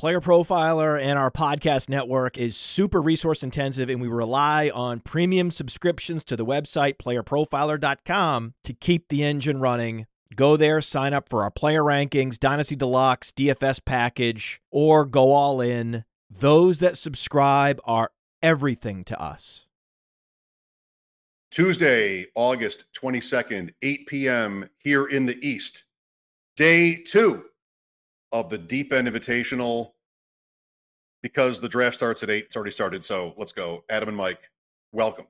Player Profiler and our podcast network is super resource intensive, and we rely on premium subscriptions to the website playerprofiler.com to keep the engine running. Go there, sign up for our player rankings, Dynasty Deluxe, DFS package, or go all in. Those that subscribe are everything to us. Tuesday, August 22nd, 8 p.m. here in the East. Day two of the Deep End Invitational. Because the draft starts at 8, it's already started. So let's go. Adam and Mike, welcome.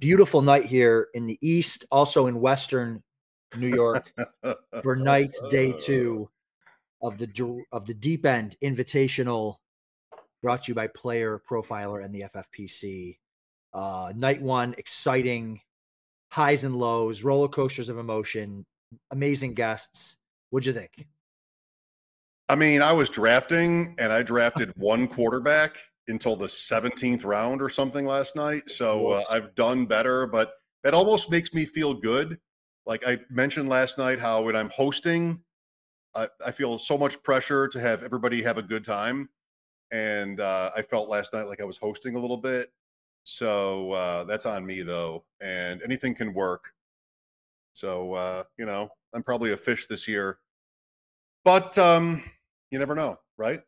Beautiful night here in the East, also in Western New York for night day two of the of the Deep End Invitational, brought to you by Player Profiler and the FFPC. Uh, night one, exciting, highs and lows, roller coasters of emotion, amazing guests. What'd you think? I mean, I was drafting and I drafted one quarterback until the 17th round or something last night. So uh, I've done better, but that almost makes me feel good. Like I mentioned last night, how when I'm hosting, I, I feel so much pressure to have everybody have a good time. And uh, I felt last night like I was hosting a little bit. So uh, that's on me, though. And anything can work. So, uh, you know, I'm probably a fish this year. But um, you never know, right?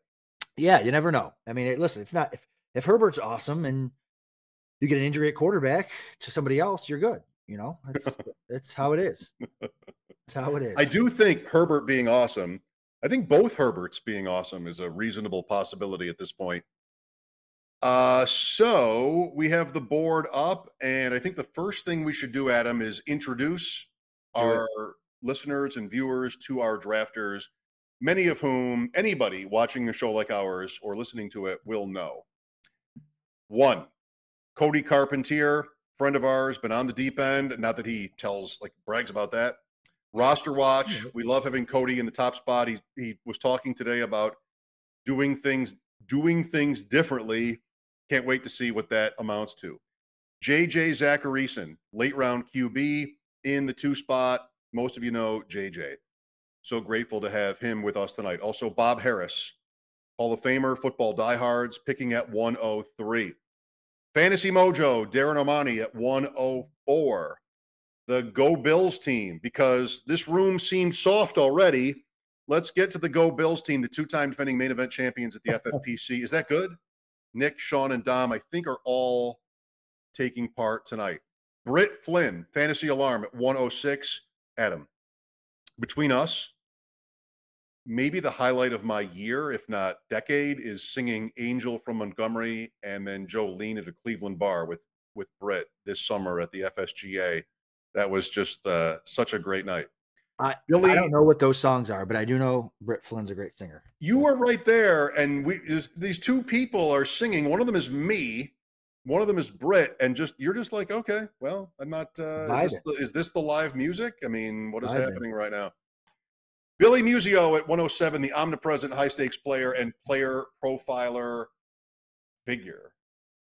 Yeah, you never know. I mean, listen, it's not if if Herbert's awesome and you get an injury at quarterback to somebody else, you're good. You know, that's that's how it is. That's how it is. I do think Herbert being awesome. I think both Herberts being awesome is a reasonable possibility at this point. Uh, so we have the board up, and I think the first thing we should do, Adam, is introduce Do it. our listeners and viewers to our drafters, many of whom anybody watching a show like ours or listening to it will know. One, Cody Carpentier, friend of ours, been on the deep end. Not that he tells like brags about that. Roster watch. We love having Cody in the top spot. He he was talking today about doing things doing things differently. Can't wait to see what that amounts to. JJ Zachariason, late round QB in the two spot. Most of you know JJ. So grateful to have him with us tonight. Also, Bob Harris, Hall of Famer, football diehards, picking at 103. Fantasy Mojo, Darren Armani at 104. The Go Bills team, because this room seems soft already. Let's get to the Go Bills team, the two time defending main event champions at the FFPC. Is that good? Nick, Sean, and Dom, I think, are all taking part tonight. Britt Flynn, Fantasy Alarm at 106. Adam, between us, maybe the highlight of my year, if not decade, is singing Angel from Montgomery and then Jolene at a Cleveland bar with with Britt this summer at the FSGA. That was just uh, such a great night. I, Billy- I don't know what those songs are, but I do know Britt Flynn's a great singer. You were right there, and we these two people are singing. One of them is me, one of them is Britt, and just you're just like, okay, well, I'm not. Uh, is, this the, is this the live music? I mean, what is happening right now? Billy Muzio at 107, the omnipresent high stakes player and player profiler figure.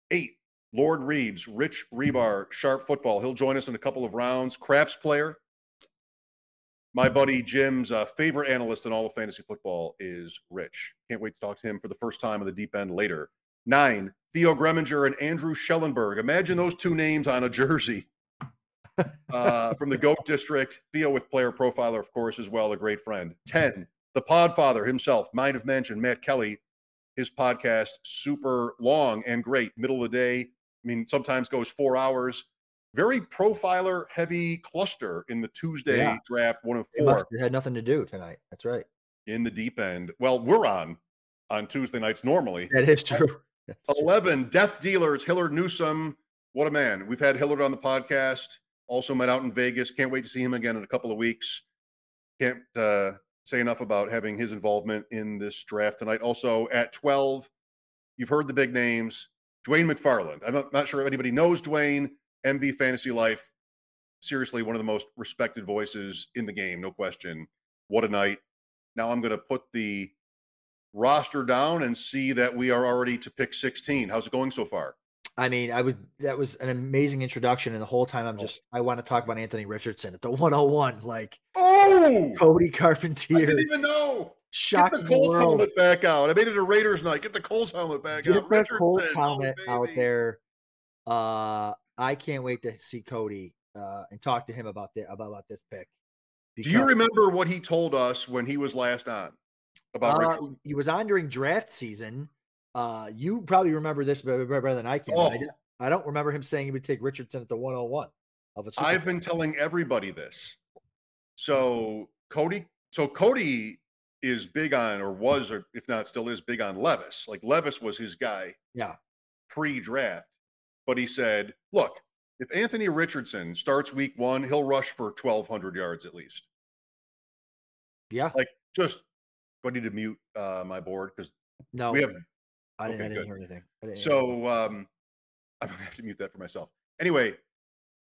Eight, Lord Reebs, Rich Hribar, Sharp Football. He'll join us in a couple of rounds. Craps player. My buddy Jim's uh, favorite analyst in all of fantasy football is Rich. Can't wait to talk to him for the first time on the deep end later. Nine, Theo Gremminger and Andrew Schellenberg. Imagine those two names on a jersey. uh, from the Goat District. Theo with Player Profiler, of course, as well, a great friend. 10, the Podfather himself, Mind of Mention, Matt Kelley. His podcast, super long and great, middle of the day. I mean, sometimes goes four hours. Very profiler heavy cluster in the Tuesday Yeah. draft, one of It, four must, it had nothing to do tonight. That's right. in the deep end. Well, we're on on Tuesday nights normally. That is true. 11 death dealers hillard newsom what a man we've had hillard on the podcast also met out in vegas can't wait to see him again in a couple of weeks can't uh, say enough about having his involvement in this draft tonight also at 12 you've heard the big names dwain mcfarland i'm not, not sure if anybody knows dwain mb fantasy life seriously one of the most respected voices in the game no question what a night now i'm going to put the roster down and see that we are already to pick 16. How's it going so far? I mean, I would. That was an amazing introduction, and the whole time I'm Oh. just. I want to talk about Anthony Richardson at the 101. Like Oh, Cody I Carpentier, didn't even know. Get shocking the the Colts world. helmet back out. I made it a Raiders night. Get the Colts helmet back Get out. that Colts Richardson, oh, helmet out there. Uh, I can't wait to see Cody uh, and talk to him about the, about, about this pick. Do you remember what he told us when he was last on about Uh, he was on during draft season. Uh, you probably remember this better, than I can. I, Oh. don't- I don't remember him saying he would take Richardson at the 101 of a super I've been telling everybody this. So Cody, so Cody is big on, or was, or if not still is, big on Levis. Like Levis was his guy. Yeah. pre-draft, but he said, "Look, if Anthony Richardson starts week one, he'll rush for 1,200 yards at least." Yeah. Like, just do I need to mute uh, my board because No, we have. I didn't, okay, I didn't hear anything. Didn't hear anything. So um, I'm gonna have to mute that for myself. Anyway,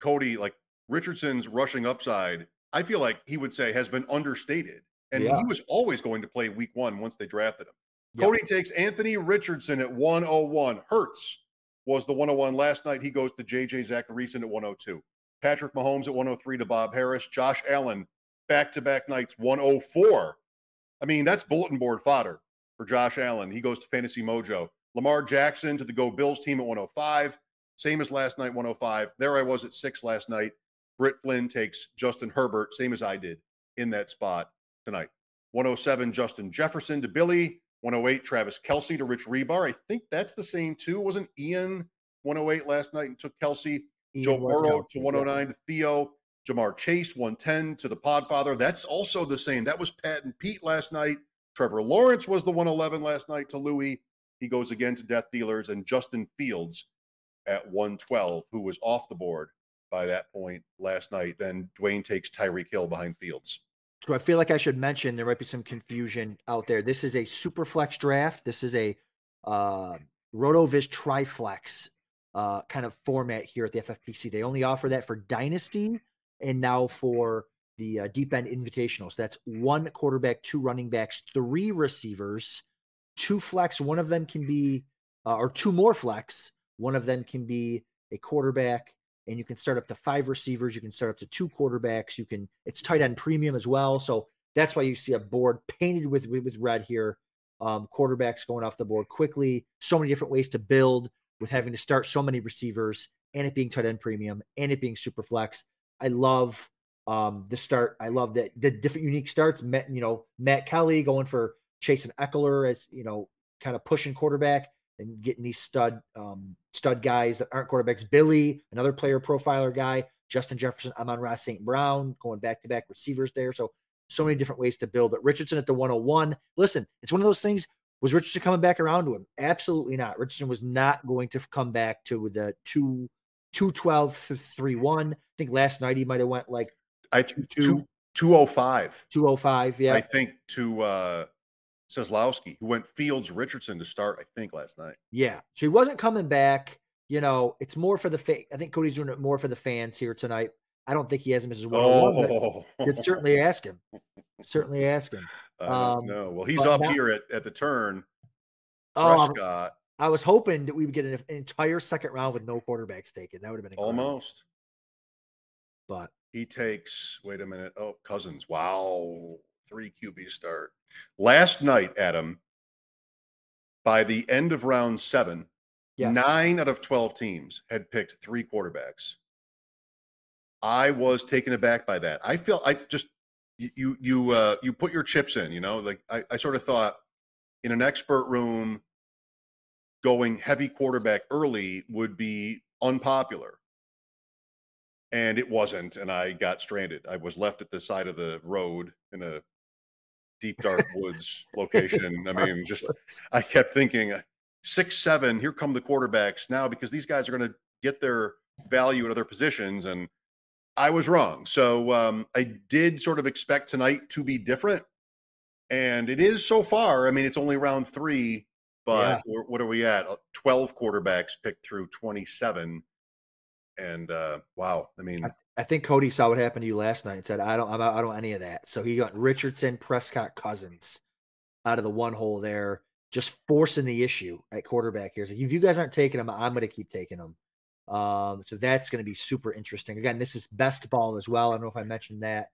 Cody, like Richardson's rushing upside, I feel like he would say has been understated, and Yeah. he was always going to play week one once they drafted him. Yep. Cody takes Anthony Richardson at 101. Hurts was the 101 last night. He goes to JJ Zachariason at 102. Patrick Mahomes at 103 to Bob Harris. Josh Allen back to back nights 104. I mean, that's bulletin board fodder for Josh Allen. He goes to Fantasy Mojo. Lamar Jackson to the Go Bills team at 105. Same as last night, 105. There I was at six last night. Britt Flynn takes Justin Herbert, same as I did in that spot tonight. 107, Justin Jefferson to Billy. 108, Travis Kelce to Rich Hribar. I think that's the same too. Wasn't Ian 108 last night and took Kelce? Joe Ian Burrow Westcott, to yeah. 109 to Theo. Ja'Marr Chase 110 to the Podfather. That's also the same. That was Pat and Pete last night. Trevor Lawrence was the 111 last night to Louis. He goes again to Death Dealers and Justin Fields at 112, who was off the board by that point last night. Then Dwain takes Tyreek Hill behind Fields. So I feel like I should mention there might be some confusion out there. This is a super flex draft. This is a uh, Rotoviz Triflex uh, kind of format here at the FFPC. They only offer that for Dynasty and now for the uh, Deep End Invitational. So that's one quarterback, two running backs, three receivers, two flex. One of them can be, uh, or two more flex. One of them can be a quarterback and you can start up to five receivers. You can start up to two quarterbacks. You can it's tight end premium as well. So that's why you see a board painted with with, red here. Um, quarterbacks going off the board quickly. So many different ways to build with having to start so many receivers and it being tight end premium and it being super flex. I love um, the start. I love that the different unique starts. Matt, you know, Matt Kelly going for Chase and Ekeler as you know, kind of pushing quarterback and getting these stud um, stud guys that aren't quarterbacks. Billy, another player profiler guy. Justin Jefferson. Amon-Ra St. Brown going back to back receivers there. So so many different ways to build. But Richardson at the 101. Listen, it's one of those things. Was Richardson coming back around to him? Absolutely not. Richardson was not going to come back to the two. 212 3 1. I think last night he might have went like I Two- two, 205. 205. Yeah. I think to uh Seslowski, who went Fields Richardson to start, I think, last night. Yeah. So he wasn't coming back. You know, it's more for the fa- I think Cody's doing it more for the fans here tonight. I don't think he has him as one. Oh, You could certainly ask him. Certainly ask him. Um, know. Well, he's up now- here at, at the turn. Oh, Prescott, I was hoping that we would get an, an entire second round with no quarterbacks taken. That would have been incredible. almost. But He takes, wait a minute. Oh, Cousins. Wow. Three QB start. Last night, Adam, by the end of round seven, nine out of 12 teams had picked three quarterbacks. I was taken aback by that. I felt I just you you uh, you put your chips in. You know, like I, I sort of thought in an expert room, going heavy quarterback early would be unpopular. And it wasn't, and I got stranded. I was left at the side of the road in a deep dark woods location. I mean, just I kept thinking uh, six, seven, here come the quarterbacks now because these guys are going to get their value at other positions. And I was wrong. So um, I did sort of expect tonight to be different. And it is so far. I mean, it's only round three, but yeah. what are we at? Uh, 12 quarterbacks picked through 27. And uh, wow, I mean, I, I, think Cody saw what happened to you last night and said, I don't, I don't any of that. So he got Richardson, Prescott, Cousins out of the one hole there, just forcing the issue at quarterback here. So if you guys aren't taking them, I'm going to keep taking them. Um, so that's going to be super interesting. Again, this is best ball as well. I don't know if I mentioned that,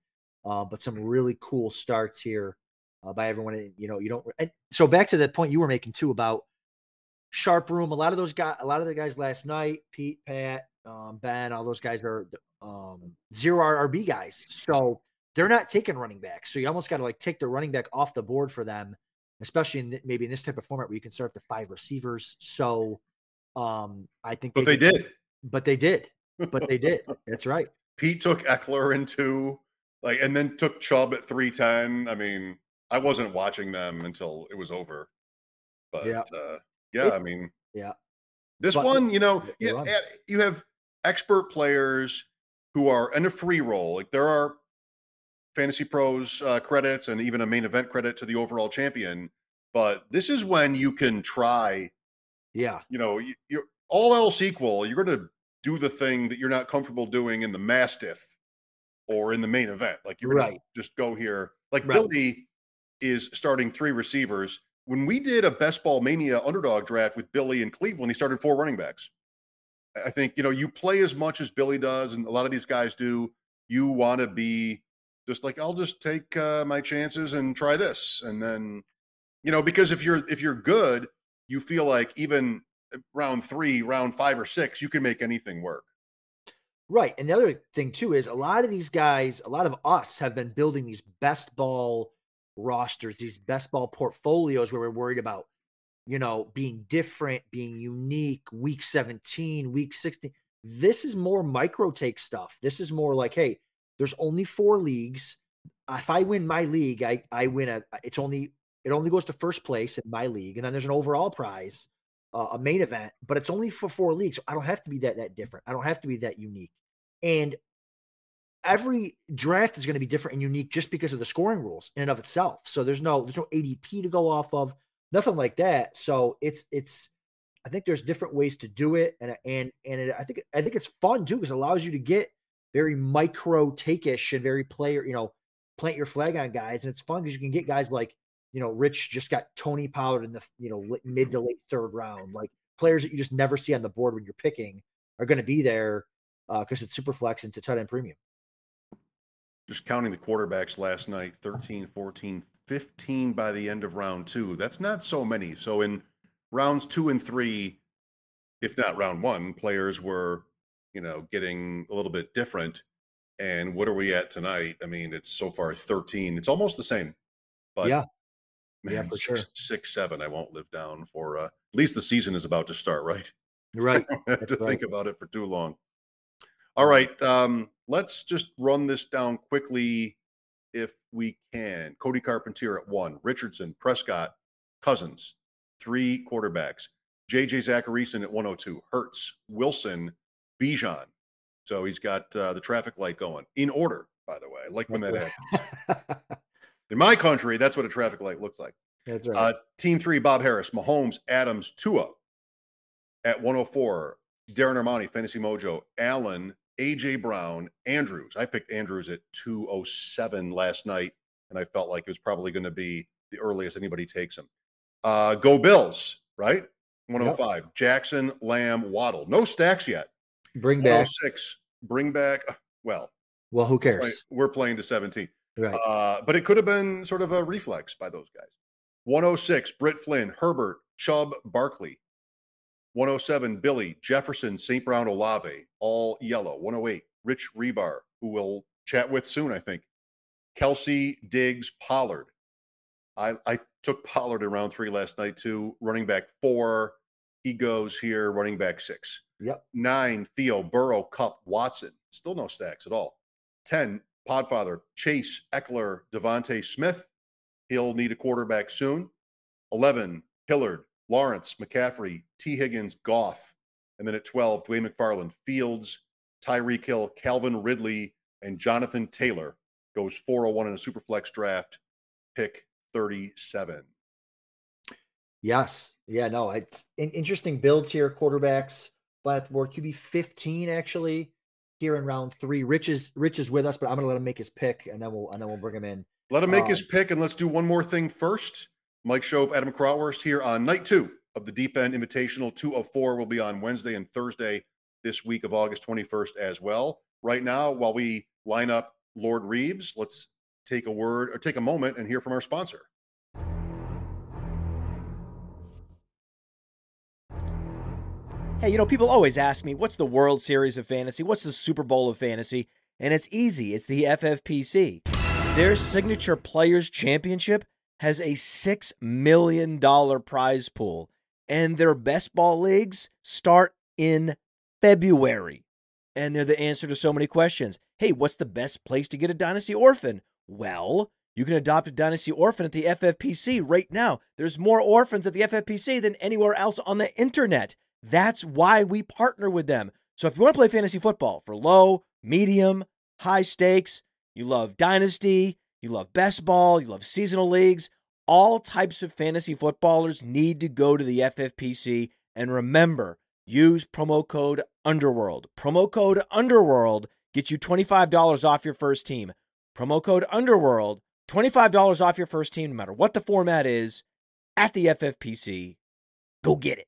uh, but some really cool starts here uh, by everyone. You know, you don't. And so back to the point you were making too about sharp room. A lot of those guys, a lot of the guys last night, Pete, Pat, um, Ben, all those guys are um, zero RB guys. So they're not taking running backs. So you almost got to like take the running back off the board for them, especially in maybe in this type of format where you can start up to five receivers. So um, I think, but they, they did but they did. But they did. That's right. Pete took Ekeler in two, like, and then took Chubb at three ten. I mean, I wasn't watching them until it was over. But yeah, uh, yeah, it, I mean, yeah. This but, one, you know, yeah, you have expert players who are in a free roll. Like there are fantasy pros uh, credits and even a main event credit to the overall champion. But this is when you can try. Yeah. You know, you, you're all else equal, you're going to do the thing that you're not comfortable doing in the Mastiff or in the main event. Like you're right. just go here. Like right. Billy is starting three receivers. When we did a best ball mania underdog draft with Billy in Cleveland, he started four running backs. I think, you know, you play as much as Billy does, and a lot of these guys do. You want to be just like, I'll just take uh, my chances and try this. And then, you know, because if you're if you're good, you feel like even round three, round five or six, you can make anything work. Right. And the other thing too is a lot of these guys, a lot of us have been building these best ball rosters, these best ball portfolios where we're worried about, you know, being different, being unique, week 17, week 16. This is more micro take stuff. This is more like, hey, there's only four leagues. If I win my league, I I win a it's only it only goes to first place in my league, and then there's an overall prize uh, a main event, but it's only for four leagues. So I don't have to be that that different. I don't have to be that unique. And every draft is going to be different and unique just because of the scoring rules in and of itself. So there's no there's no ADP to go off of, nothing like that. So it's it's I think there's different ways to do it, and and and it, I think I think it's fun too because it allows you to get very micro takeish and very player, you know, plant your flag on guys, and it's fun because you can get guys like you know, Rich just got Tony Pollard in the you know mid to late third round. Like players that you just never see on the board when you're picking are going to be there because uh, it's super flex and it's tight end premium. Just counting the quarterbacks last night 13, 14, 15 by the end of round two. That's not so many. So in rounds two and three, if not round one, players were, you know, getting a little bit different. And what are we at tonight? I mean, it's so far 13. It's almost the same. But yeah, Man, yeah, for sure. Six, seven, I won't live down for uh, at least the season is about to start, right? Right. to right. think about it for too long. All right. Um, let's just run this down quickly if we can. Cody Carpentier at one, Richardson, Prescott, Cousins, three quarterbacks. JJ Zachariason at 102, Hurts, Wilson, Bijan. So he's got uh, the traffic light going in order, by the way. I like when that happens. In my country, that's what a traffic light looks like. That's right. Uh, team three, Bob Harris, Mahomes, Adams, Tua at 104. Darren Armani, Fantasy Mojo, Allen, AJ Brown, Andrews. I picked Andrews at 207 last night, and I felt like it was probably going to be the earliest anybody takes him. Uh, go Bills, right? 105. Yep. Jackson, Lamb, Waddle. No stacks yet. Bring back. Six. Bring back. Well, well, who cares? We're playing to 17. Right. Uh, but it could have been sort of a reflex by those guys. 106, Britt Flynn, Herbert, Chubb, Barkley. 107, Billy, Jefferson, St. Brown, Olave, all yellow. 108, Rich Hribar, who we'll chat with soon, I think. Kelce, Diggs, Pollard. I, I took Pollard in round three last night too. Running back four. He goes here, running back six. Yep. Nine, Theo, Burrow, Kupp, Watson. Still no stacks at all. 10, Podfather, Chase, Ekeler, DeVonta Smith. He'll need a quarterback soon. 11, Hillard, Lawrence, McCaffrey, T. Higgins, Goff. And then at 12, Dwain McFarland, Fields, Tyreek Hill, Calvin Ridley, and Jonathan Taylor goes 401 in a super flex draft, pick 37. Yes. Yeah, no, it's in- interesting builds here. Quarterbacks, flat at the board. QB 15 actually here in round three. Rich is Rich is with us, but I'm gonna let him make his pick and then we'll and then we'll bring him in. Let him make his Um, pick, and let's do one more thing first. Mike Schopp, Adam Krautwurst here on night two of the Deep End Invitational. Two of four will be on Wednesday and Thursday this week of August 21st as well. Right now, while we line up Lord Reebs, let's take a word or take a moment and hear from our sponsor. Hey, you know, people always ask me, what's the World Series of Fantasy? What's the Super Bowl of Fantasy? And it's easy it's the FFPC. Their signature Players Championship has a $6 million prize pool, and their best ball leagues start in February. And they're the answer to so many questions. Hey, what's the best place to get a Dynasty Orphan? Well, you can adopt a Dynasty Orphan at the FFPC right now. There's more orphans at the FFPC than anywhere else on the internet. That's why we partner with them. So if you want to play fantasy football for low, medium, high stakes, you love Dynasty, you love best ball, you love seasonal leagues, all types of fantasy footballers need to go to the FFPC. And remember, use promo code Underworld. Promo code Underworld gets you $25 off your first team. Promo code Underworld, $25 off your first team, no matter what the format is, at the FFPC. Go get it.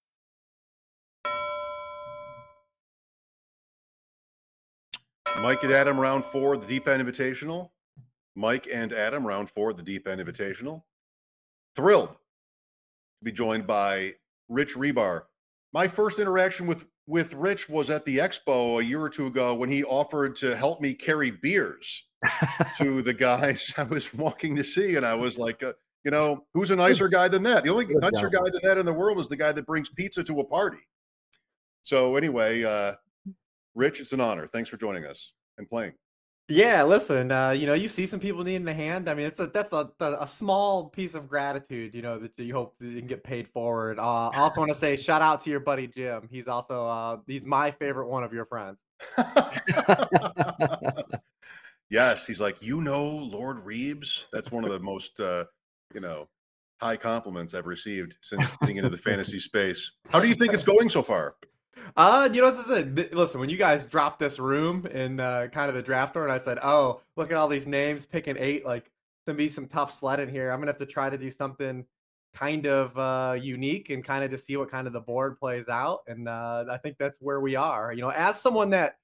Mike and Adam, round four, the Deep End Invitational. Mike and Adam, round four, the Deep End Invitational. Thrilled to be joined by Rich Hribar. My first interaction with with Rich was at the expo a year or two ago when he offered to help me carry beers to the guys I was walking to see, and I was like, uh, you know, who's a nicer guy than that? The only nicer guy. guy than that in the world is the guy that brings pizza to a party. So anyway, uh, Rich, it's an honor. Thanks for joining us and playing. Yeah, listen, uh, you know, you see some people needing a hand. I mean, it's a that's a, a small piece of gratitude, you know, that you hope that you can get paid forward. Uh, I also want to say shout out to your buddy Jim. He's also uh, he's my favorite one of your friends. yes, he's like, you know, Lord Reebs. That's one of the most, uh, you know, high compliments I've received since getting into the fantasy space. How do you think it's going so far? Uh, you know, this is a, listen, when you guys dropped this room in uh, kind of the draft order, and I said, oh, look at all these names, picking eight, like, to be some tough sledding here. I'm gonna have to try to do something kind of uh, unique and kind of to see what kind of the board plays out. And uh, I think that's where we are. You know, as someone that,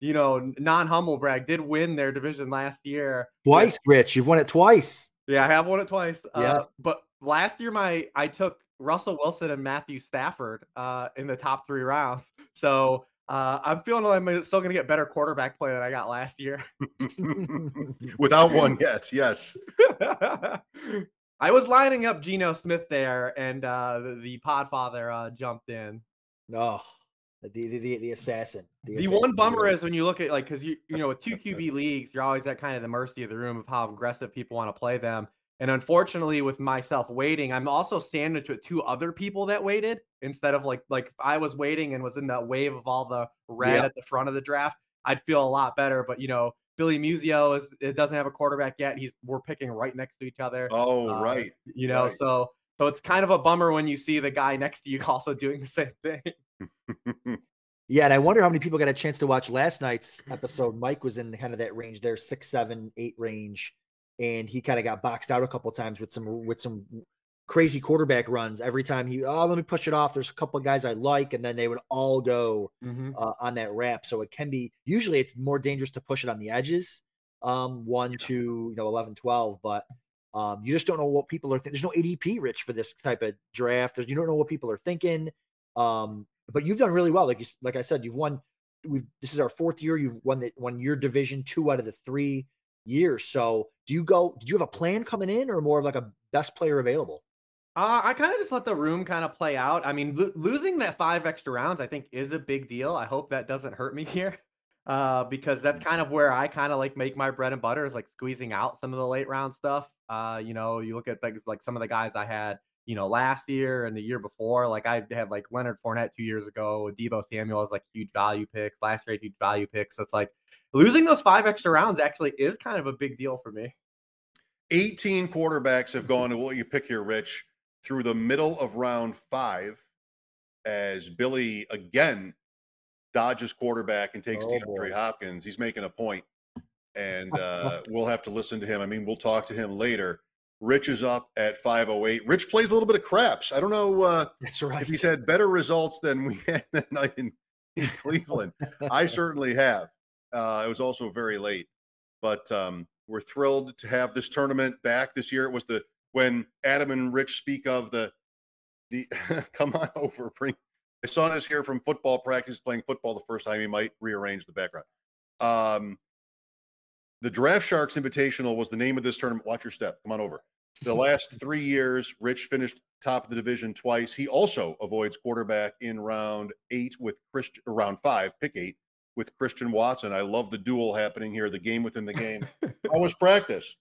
you know, non humble brag did win their division last year. Twice, Rich. You've won it twice. Yeah, I have won it twice. Uh, but last year, my I took Russell Wilson and Matthew Stafford uh, in the top three rounds. So uh, I'm feeling like I'm still going to get better quarterback play than I got last year. Without one yet, yes. I was lining up Geno Smith there, and uh, the, the Podfather uh, jumped in. Oh, the the, the, the assassin. The, assassin. one bummer is when you look at like because you you know with two QB leagues, you're always at kind of the mercy of the room of how aggressive people want to play them. And unfortunately, with myself waiting, I'm also sandwiched with two other people that waited instead of like like if I was waiting and was in that wave of all the red Yeah. at the front of the draft, I'd feel a lot better. But you know, Billy Muzio is it doesn't have a quarterback yet. He's we're picking right next to each other. Oh, Uh, right. You know, right. so so it's kind of a bummer when you see the guy next to you also doing the same thing. Yeah, and I wonder how many people got a chance to watch last night's episode. Mike was in kind of that range there, six, seven, eight range, and he kind of got boxed out a couple times with some with some crazy quarterback runs. Every time he, oh, let me push it off. There's a couple of guys I like, and then they would all go Mhm. uh, on that wrap. So it can be usually it's more dangerous to push it on the edges, um, one, two, you know, 11, 12, but um, you just don't know what people are thinking. There's no ADP rich for this type of draft. There's, you don't know what people are thinking. Um, but you've done really well. Like you, like I said, you've won. We've this is our fourth year. You've won the won your division two out of the three years. So do you go? Did you have a plan coming in, or more of like a best player available? Uh, I kind of just let the room kind of play out. I mean, lo- losing that five extra rounds, I think, is a big deal. I hope that doesn't hurt me here, uh, because that's kind of where I kind of like make my bread and butter is like squeezing out some of the late round stuff. Uh, you know, you look at things like some of the guys I had, you know, last year and the year before. Like I had like Leonard Fournette two years ago, Deebo Samuel was like huge value picks. Last year, huge value picks. So it's like losing those five extra rounds actually is kind of a big deal for me. 18 quarterbacks have gone to what you pick here, Rich, through the middle of round five as Billy again dodges quarterback and takes Oh, DeAndre boy. Hopkins. He's making a point, and uh, we'll have to listen to him. I mean, we'll talk to him later. Rich is up at 508. Rich plays a little bit of craps. I don't know uh, That's right. if he's had better results than we had that night in, in Cleveland. I certainly have. Uh, it was also very late, but um, we're thrilled to have this tournament back this year. It was the when Adam and Rich speak of the the come on over. Bring my son is here from football practice, playing football the first time. He might rearrange the background. Um, the Draft Sharks Invitational was the name of this tournament. Watch your step. Come on over. The last three years, Rich finished top of the division twice. He also avoids quarterback in round eight with Christian, round five, pick eight with Christian Watson. I love the duel happening here, the game within the game. How was practice?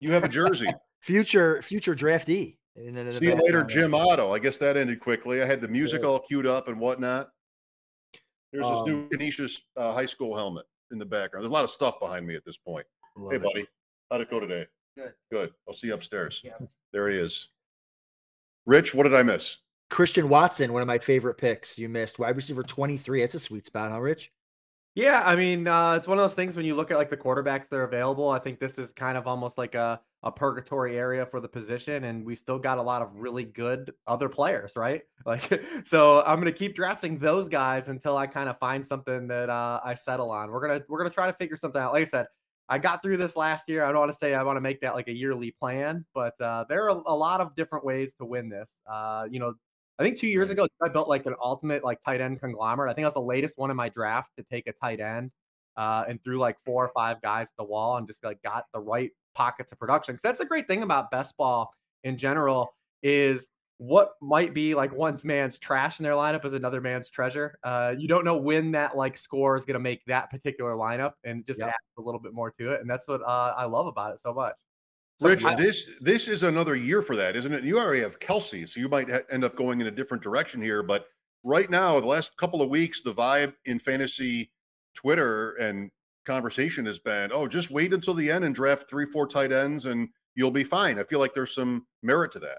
You have a jersey. Future future draftee. And then See you later, background there. Jim Otto. I guess that ended quickly. I had the music all queued up and whatnot. There's this new Um, Canisius uh, high school helmet in the background. There's a lot of stuff behind me at this point. Hey, it. buddy. How'd it go today? Good. Good. I'll see you upstairs. There he is. Rich, what did I miss? Christian Watson, one of my favorite picks. You missed wide receiver 23. That's a sweet spot, huh, Rich? Yeah, I mean, uh, it's one of those things when you look at like the quarterbacks that are available. I think this is kind of almost like a, a purgatory area for the position, and we've still got a lot of really good other players, right? Like, so I'm gonna keep drafting those guys until I kind of find something that uh, I settle on. We're gonna we're gonna try to figure something out. Like I said, I got through this last year. I don't want to say I want to make that like a yearly plan, but uh, there are a lot of different ways to win this. Uh, you know, I think two years ago I built like an ultimate like tight end conglomerate. I think I was the latest one in my draft to take a tight end uh, and threw like four or five guys at the wall and just like got the right pockets of production. Because that's the great thing about best ball in general is what might be like one man's trash in their lineup is another man's treasure. Uh, you don't know when that like score is going to make that particular lineup and just Yep. add a little bit more to it. And that's what uh, I love about it so much. Rich, I- this this is another year for that, isn't it? You already have Kelce, so you might ha- end up going in a different direction here. But right now, the last couple of weeks, the vibe in fantasy Twitter and conversation has been, oh, just wait until the end and draft three, four tight ends, and you'll be fine. I feel like there's some merit to that.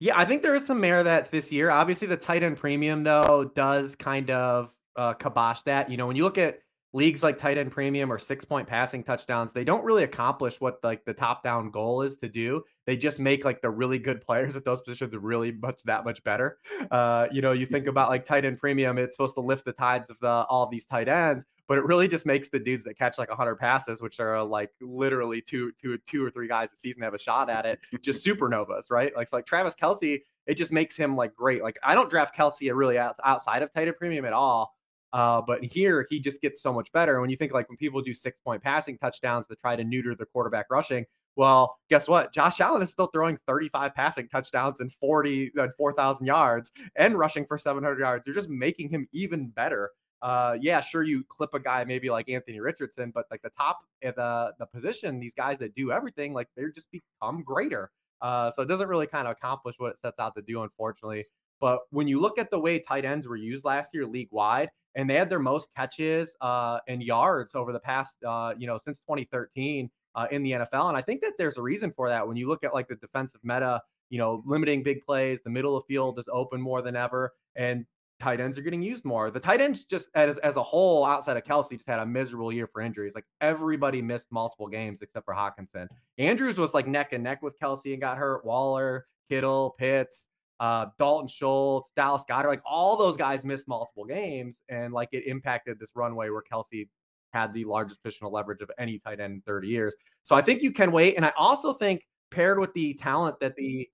Yeah, I think there is some merit to that this year. Obviously, the tight end premium though does kind of uh, kibosh that. You know, when you look at leagues like tight end premium or six point passing touchdowns, they don't really accomplish what like the top down goal is to do. They just make like the really good players at those positions really much that much better. Uh, you know, you think about like tight end premium, it's supposed to lift the tides of the all these tight ends, but it really just makes the dudes that catch like 100 passes, which are like literally two, two, two or three guys a season have a shot at it, just supernovas, right? Like, so like Travis Kelce, it just makes him like great. Like I don't draft Kelce really out, outside of tight end premium at all. Uh, but here he just gets so much better. And when you think like when people do six point passing touchdowns to try to neuter the quarterback rushing, Well, guess what? Josh Allen is still throwing 35 passing touchdowns and 40 and 4,000 yards and rushing for 700 yards. You're just making him even better. Uh, yeah, sure, you clip a guy maybe like Anthony Richardson, but like the top at the the position, these guys that do everything, like they're just become greater. Uh, so it doesn't really kind of accomplish what it sets out to do, unfortunately. But when you look at the way tight ends were used last year, league wide, and they had their most catches uh, and yards over the past, uh, you know, since 2013 uh, in the NFL. And I think that there's a reason for that. When you look at like the defensive meta, you know, limiting big plays, the middle of field is open more than ever, and tight ends are getting used more. The tight ends just as, as a whole, outside of Kelce, just had a miserable year for injuries. Like everybody missed multiple games except for Hockenson. Andrews was like neck and neck with Kelce and got hurt. Waller, Kittle, Pitts uh, Dalton Schultz, Dallas Goedert, like all those guys missed multiple games, and like it impacted this runway where Kelce had the largest positional leverage of any tight end in 30 years. So I think you can wait, and I also think paired with the talent that the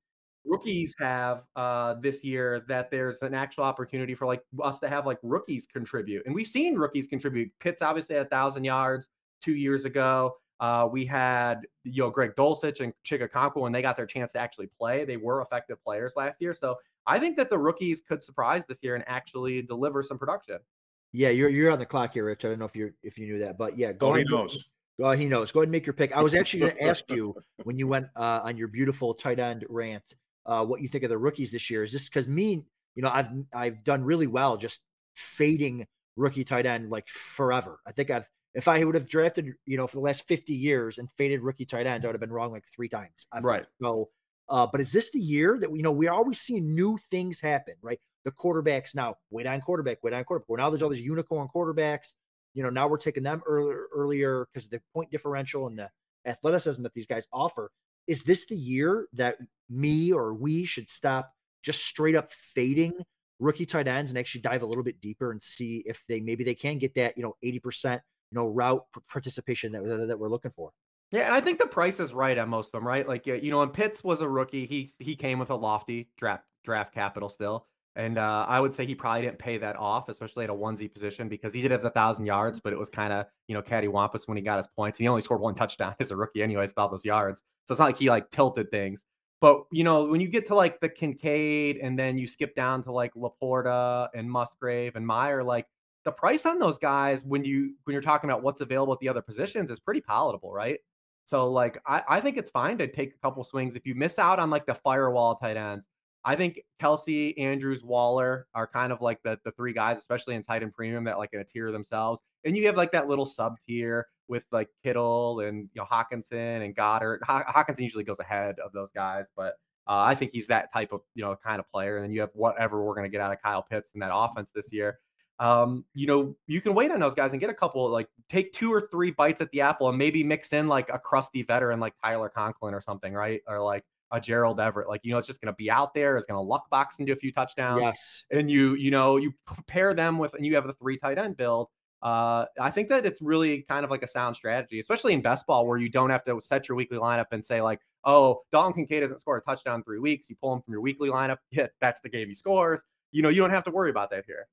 rookies have uh, this year, that there's an actual opportunity for like us to have like rookies contribute, and we've seen rookies contribute. Pitts obviously a thousand yards two years ago. Uh, we had you know Greg Dulcich and Chig Okonkwo when they got their chance to actually play. They were effective players last year, so I think that the rookies could surprise this year and actually deliver some production. Yeah, you're you're on the clock here, Rich. I don't know if you if you knew that, but yeah, go oh, ahead. He knows. Go ahead, he knows. Go ahead and make your pick. I was actually going to ask you when you went uh, on your beautiful tight end rant, uh, what you think of the rookies this year. Is this because me, you know, I've I've done really well just fading rookie tight end like forever. I think I've if I would have drafted, you know, for the last 50 years and faded rookie tight ends, I would have been wrong like three times. I've right. So, uh, but is this the year that, we you know, we're always seeing new things happen, right? The quarterbacks now, wait on quarterback, wait on quarterback. Well, now there's all these unicorn quarterbacks. You know, now we're taking them earlier, earlier because the point differential and the athleticism that these guys offer. Is this the year that me or we should stop just straight up fading rookie tight ends and actually dive a little bit deeper and see if they maybe they can get that, you know, 80% you know route participation that, that, that we're looking for. Yeah, and I think the price is right on most of them, right? Like you know, when Pitts was a rookie, he he came with a lofty draft draft capital still. And uh, I would say he probably didn't pay that off, especially at a onesie position, because he did have the thousand yards, but it was kind of you know cattywampus when he got his points. He only scored one touchdown as a rookie, anyways, with all those yards. So it's not like he like tilted things. But you know, when you get to like the Kincaid, and then you skip down to like Laporta and Musgrave and Mayer, like the price on those guys when you when you're talking about what's available at the other positions is pretty palatable, right? So like I, I think it's fine to take a couple swings. If you miss out on like the firewall tight ends, I think Kelce, Andrews, Waller are kind of like the the three guys, especially in tight end premium, that like in a tier themselves. And you have like that little sub tier with like Kittle and you know Hockenson and Goedert. Hockenson usually goes ahead of those guys, but uh, I think he's that type of you know kind of player. And then you have whatever we're going to get out of Kyle Pitts in that offense this year um, you know, you can wait on those guys and get a couple, like take two or three bites at the apple and maybe mix in like a crusty veteran like Tyler Conklin or something, right? Or like a Gerald Everett. Like, you know, it's just going to be out there. It's going to luck box into a few touchdowns. Yes. And you, you know, you pair them with, and you have the three tight end build. Uh, I think that it's really kind of like a sound strategy, especially in best ball where you don't have to set your weekly lineup and say like, oh, Dalton Kincaid hasn't scored a touchdown three weeks. You pull him from your weekly lineup. Yeah, that's the game he scores. You know, you don't have to worry about that here.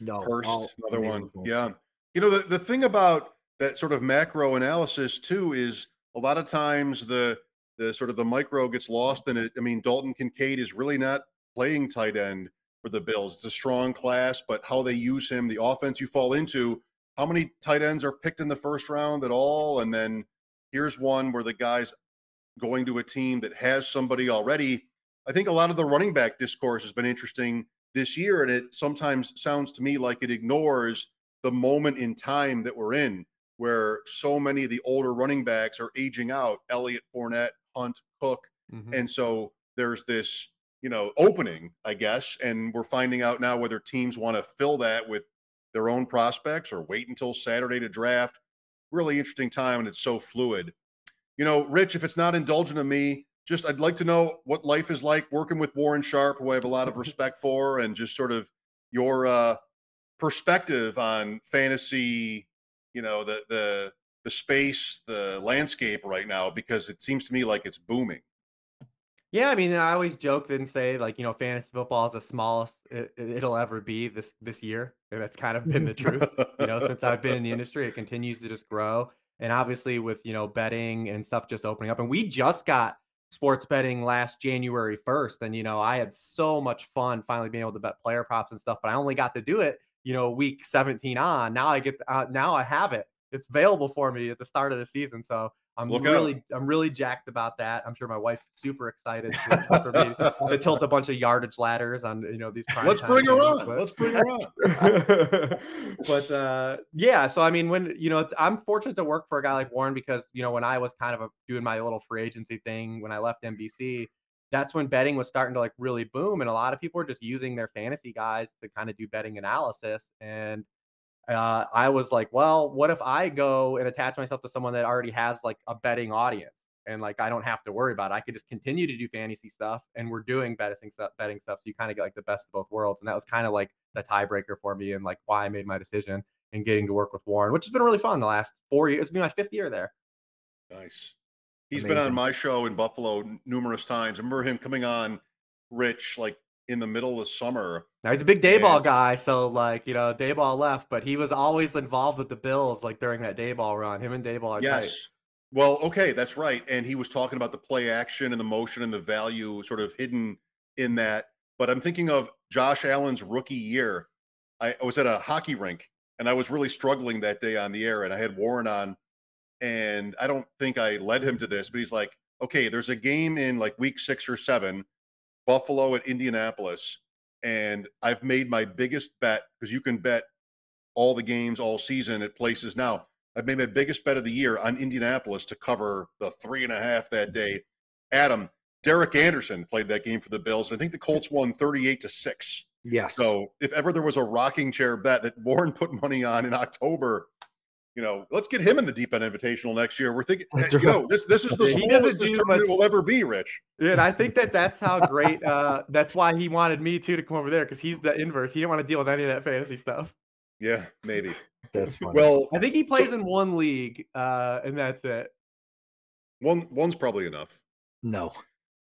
No, Hurst, another one. Yeah. You know, the, the thing about that sort of macro analysis too is a lot of times the the sort of the micro gets lost in it. I mean, Dalton Kincaid is really not playing tight end for the Bills. It's a strong class, but how they use him, the offense you fall into, how many tight ends are picked in the first round at all? And then here's one where the guy's going to a team that has somebody already. I think a lot of the running back discourse has been interesting this year, and it sometimes sounds to me like it ignores the moment in time that we're in, where so many of the older running backs are aging out. Elliott, Fournette, Hunt, Cook, mm-hmm. and so there's this you know opening, I guess, and we're finding out now whether teams want to fill that with their own prospects or wait until Saturday to draft. Really interesting time, and it's so fluid. You know, Rich, if it's not indulgent of me, just I'd like to know what life is like working with Warren Sharp, who I have a lot of respect for, and just sort of your uh, perspective on fantasy. You know the the the space, the landscape right now, because it seems to me like it's booming. Yeah, I mean, I always joke and say like, you know, fantasy football is the smallest it, will ever be this this year. And that's kind of been the truth. you know, since I've been in the industry, it continues to just grow. And obviously, with you know betting and stuff just opening up, and we just got sports betting last January 1st. And, you know, I had so much fun finally being able to bet player props and stuff, but I only got to do it, you know, week 17 on. Now I get, uh, now I have it. It's available for me at the start of the season. So I'm Look really, out. I'm really jacked about that. I'm sure my wife's super excited to, for me to tilt a bunch of yardage ladders on, you know, these. Let's bring her on. but- Let's bring her on. but uh yeah so i mean when you know it's i'm fortunate to work for a guy like warren because you know when i was kind of a, doing my little free agency thing when i left nbc that's when betting was starting to like really boom and a lot of people were just using their fantasy guys to kind of do betting analysis and uh, i was like well what if i go and attach myself to someone that already has like a betting audience and like i don't have to worry about it i could just continue to do fantasy stuff and we're doing betting stuff betting stuff so you kind of get like the best of both worlds and that was kind of like the tiebreaker for me and like why i made my decision and getting to work with warren which has been really fun the last four years it's been my fifth year there Nice. He's been on my show in Buffalo numerous times. I remember him coming on Rich like in the middle of summer. now he's a big Daboll And- guy so like you know Daboll left but he was always involved with the bills like during that Daboll run him and Daboll are tight. Yes. Well, okay, that's right. And he was talking about the play action and the motion and the value sort of hidden in that. But I'm thinking of Josh Allen's rookie year. I, I was at a hockey rink and I was really struggling that day on the air and I had Warren on and I don't think I led him to this, but he's like, okay, there's a game in like week six or seven, Buffalo at Indianapolis. And I've made my biggest bet because you can bet all the games all season at places now. I've made my biggest bet of the year on Indianapolis to cover the three and a half that day. Adam, Derek Anderson played that game for the Bills. And I think the Colts won 38 to 6. Yes. So if ever there was a rocking chair bet that Warren put money on in October, you know, let's get him in the deep end invitational next year. We're thinking, That's you know, this this is the He doesn't smallest this tournament much- will ever be, Rich. Dude, I think that that's how great. Uh, that's why he wanted me too to come over there because he's the inverse. He didn't want to deal with any of that fantasy stuff. Yeah, maybe. That's funny. Well, I think he plays in one league, uh, and that's it. one one's probably enough. No,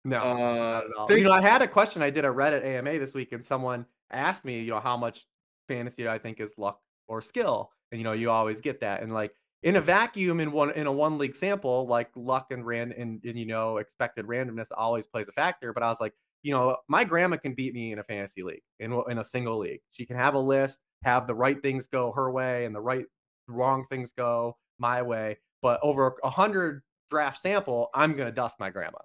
no. Uh, think- you know, I had a question. I did a Reddit AMA this week, and someone asked me, you know, how much fantasy I think is luck or skill, and you know, you always get that, and like in a vacuum in one in a one league sample, like luck and ran and, and you know expected randomness always plays a factor. But I was like, you know, my grandma can beat me in a fantasy league in in a single league. She can have a list, have the right things go her way, and the right wrong things go my way. But over a hundred draft sample, I'm gonna dust my grandma.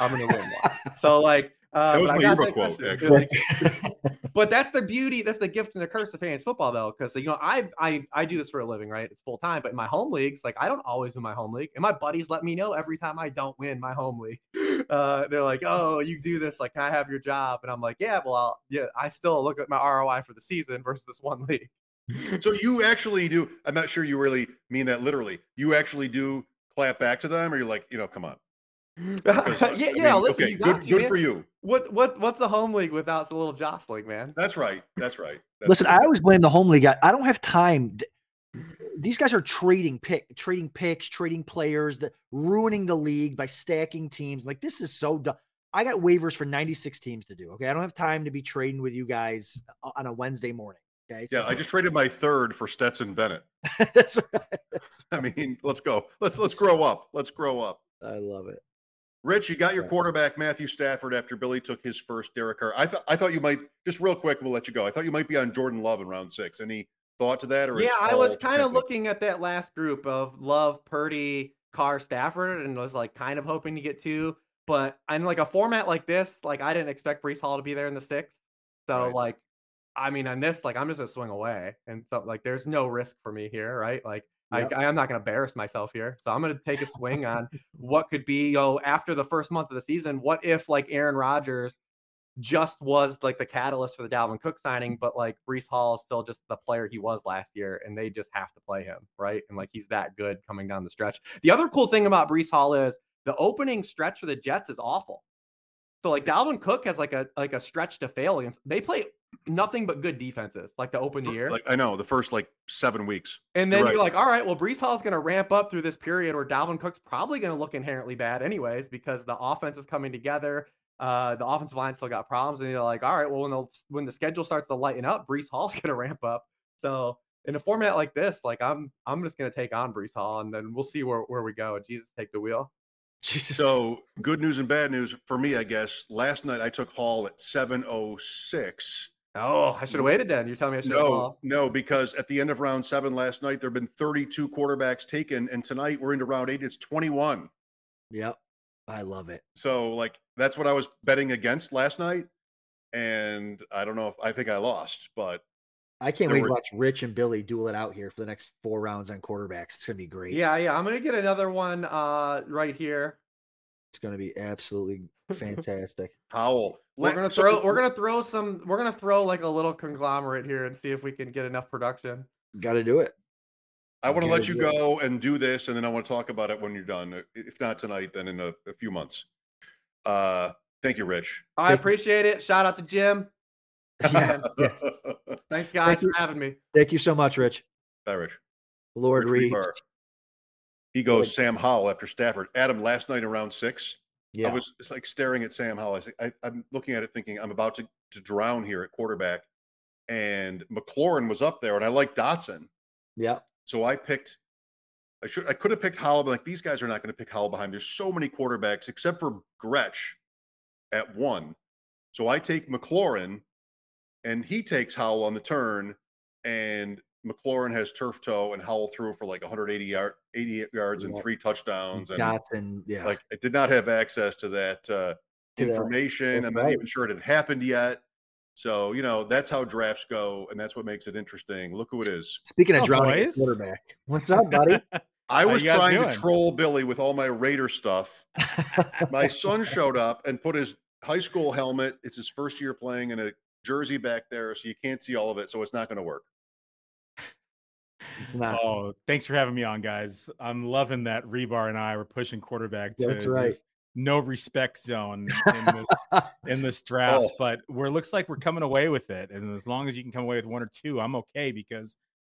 I'm gonna win one. So like uh, That was my Uber quote, actually. but that's the beauty, that's the gift and the curse of fantasy football, though, because you know I I I do this for a living, right? It's full time, but in my home leagues, like I don't always win my home league, and my buddies let me know every time I don't win my home league. Uh, they're like, "Oh, you do this? Like, can I have your job?" And I'm like, "Yeah, well, I'll, yeah, I still look at my ROI for the season versus this one league." So you actually do. I'm not sure you really mean that literally. You actually do clap back to them, or you're like, you know, come on. yeah, 'Cause, I yeah. listen, okay, you got good, to, good man. for you. What what what's the home league without a little jostling, man? That's right. That's right. That's Listen, right. I always blame the home league. I, I don't have time. These guys are trading pick, trading picks, trading players, that ruining the league by stacking teams. Like this is so dumb. I got waivers for 96 teams to do. Okay, I don't have time to be trading with you guys on a Wednesday morning. Okay, yeah, So- I just traded my third for Stetson Bennett. that's right. That's- I mean, let's go. Let's let's grow up. Let's grow up. I love it. Rich, you got your quarterback Matthew Stafford after Billy took his first Derek Carr. I thought I thought you might just real quick. We'll let you go. I thought you might be on Jordan Love in round six. Any thought to that? Or Yeah, I was kind of looking at that last group of Love, Purdy, Carr, Stafford, and was like kind of hoping to get two. But in like a format like this, like I didn't expect Breece Hall to be there in the sixth. So Right. like, I mean, on this, like I'm just gonna swing away, and so like there's no risk for me here, right? Like Yep. I, am not gonna embarrass myself here, so I'm gonna take a swing on what could be, you know, after the first month of the season. What if like Aaron Rodgers just was like the catalyst for the Dalvin Cook signing, but like Breece Hall is still just the player he was last year, and they just have to play him, right? And like he's that good coming down the stretch. The other cool thing about Breece Hall is the opening stretch for the Jets is awful. So like Dalvin Cook has like a like a stretch to fail against. They play nothing but good defenses, like to open the year. Like I know the first like seven weeks. And then You're you're, like, all right, well, Breece Hall is going to ramp up through this period where Dalvin Cook's probably going to look inherently bad, anyways, because the offense is coming together. Uh, the offensive line still got problems, and you're like, all right, well, when the when the schedule starts to lighten up, Breece Hall's going to ramp up. So in a format like this, like I'm I'm just gonna take on Breece Hall and then we'll see where, where we go. Jesus take the wheel. Jesus. So good news and bad news for me, I guess. Last night I took Hall at 706. Oh, I should have waited then. You're telling me I should have No, no, because at the end of round seven last night, there have been 32 quarterbacks taken, and tonight we're into round eight. It's 21. Yep. I love it. So, like, that's what I was betting against last night. And I don't know if I think I lost, but I can't There wait were- to watch Rich and Billy duel it out here for the next four rounds on quarterbacks. It's gonna be great. Yeah, yeah. I'm gonna get another one uh right here. It's gonna be absolutely fantastic. Howell. We're gonna so- throw we're gonna throw some we're gonna throw like a little conglomerate here and see if we can get enough production. Got to do it. I want to let you do it. go and do this, and then I want to talk about it when you're done. Uh, If not tonight, then in a, a few months. Uh, thank you, Rich. I appreciate it. Shout out to Jim. Yeah, yeah. Thanks guys Thank you. for having me. Thank you so much, Rich. Bye, Rich. Lord Rich Reed. Hribar. He goes Sam Howell after Stafford. Adam, last night in round six, Yeah. I was just like staring at Sam Howell. I, say- I, I'm looking at it thinking I'm about to, to drown here at quarterback. And McLaurin was up there, and I like Dotson. yeah. So I picked. I should. I could have picked Howell, but like these guys are not going to pick Howell behind. There's so many quarterbacks except for Gretsch at one. So I take McLaurin, and he takes Howell on the turn, and McLaurin has turf toe, and Howell threw for like 180 yard, 88 yards and three touchdowns. And Dotson. Yeah. like I did not have access to that uh, To that information. I'm not right. even sure it had happened yet. So you know that's how drafts go, and that's what makes it interesting. Look who it is. Speaking of What's up, drowning a boys? quarterback, what's up, buddy? I was trying doing? to troll Billy with all my Raider stuff. My son showed up and put his high school helmet. It's his first year playing in a jersey back there, so you can't see all of it. So it's not going to work. Nah, Oh, thanks for having me on, guys. I'm loving that Hribar and I were pushing quarterback to That's right. no respect zone in this in this draft, Oh. but we're looks like we're coming away with it. And as long as you can come away with one or two, I'm okay because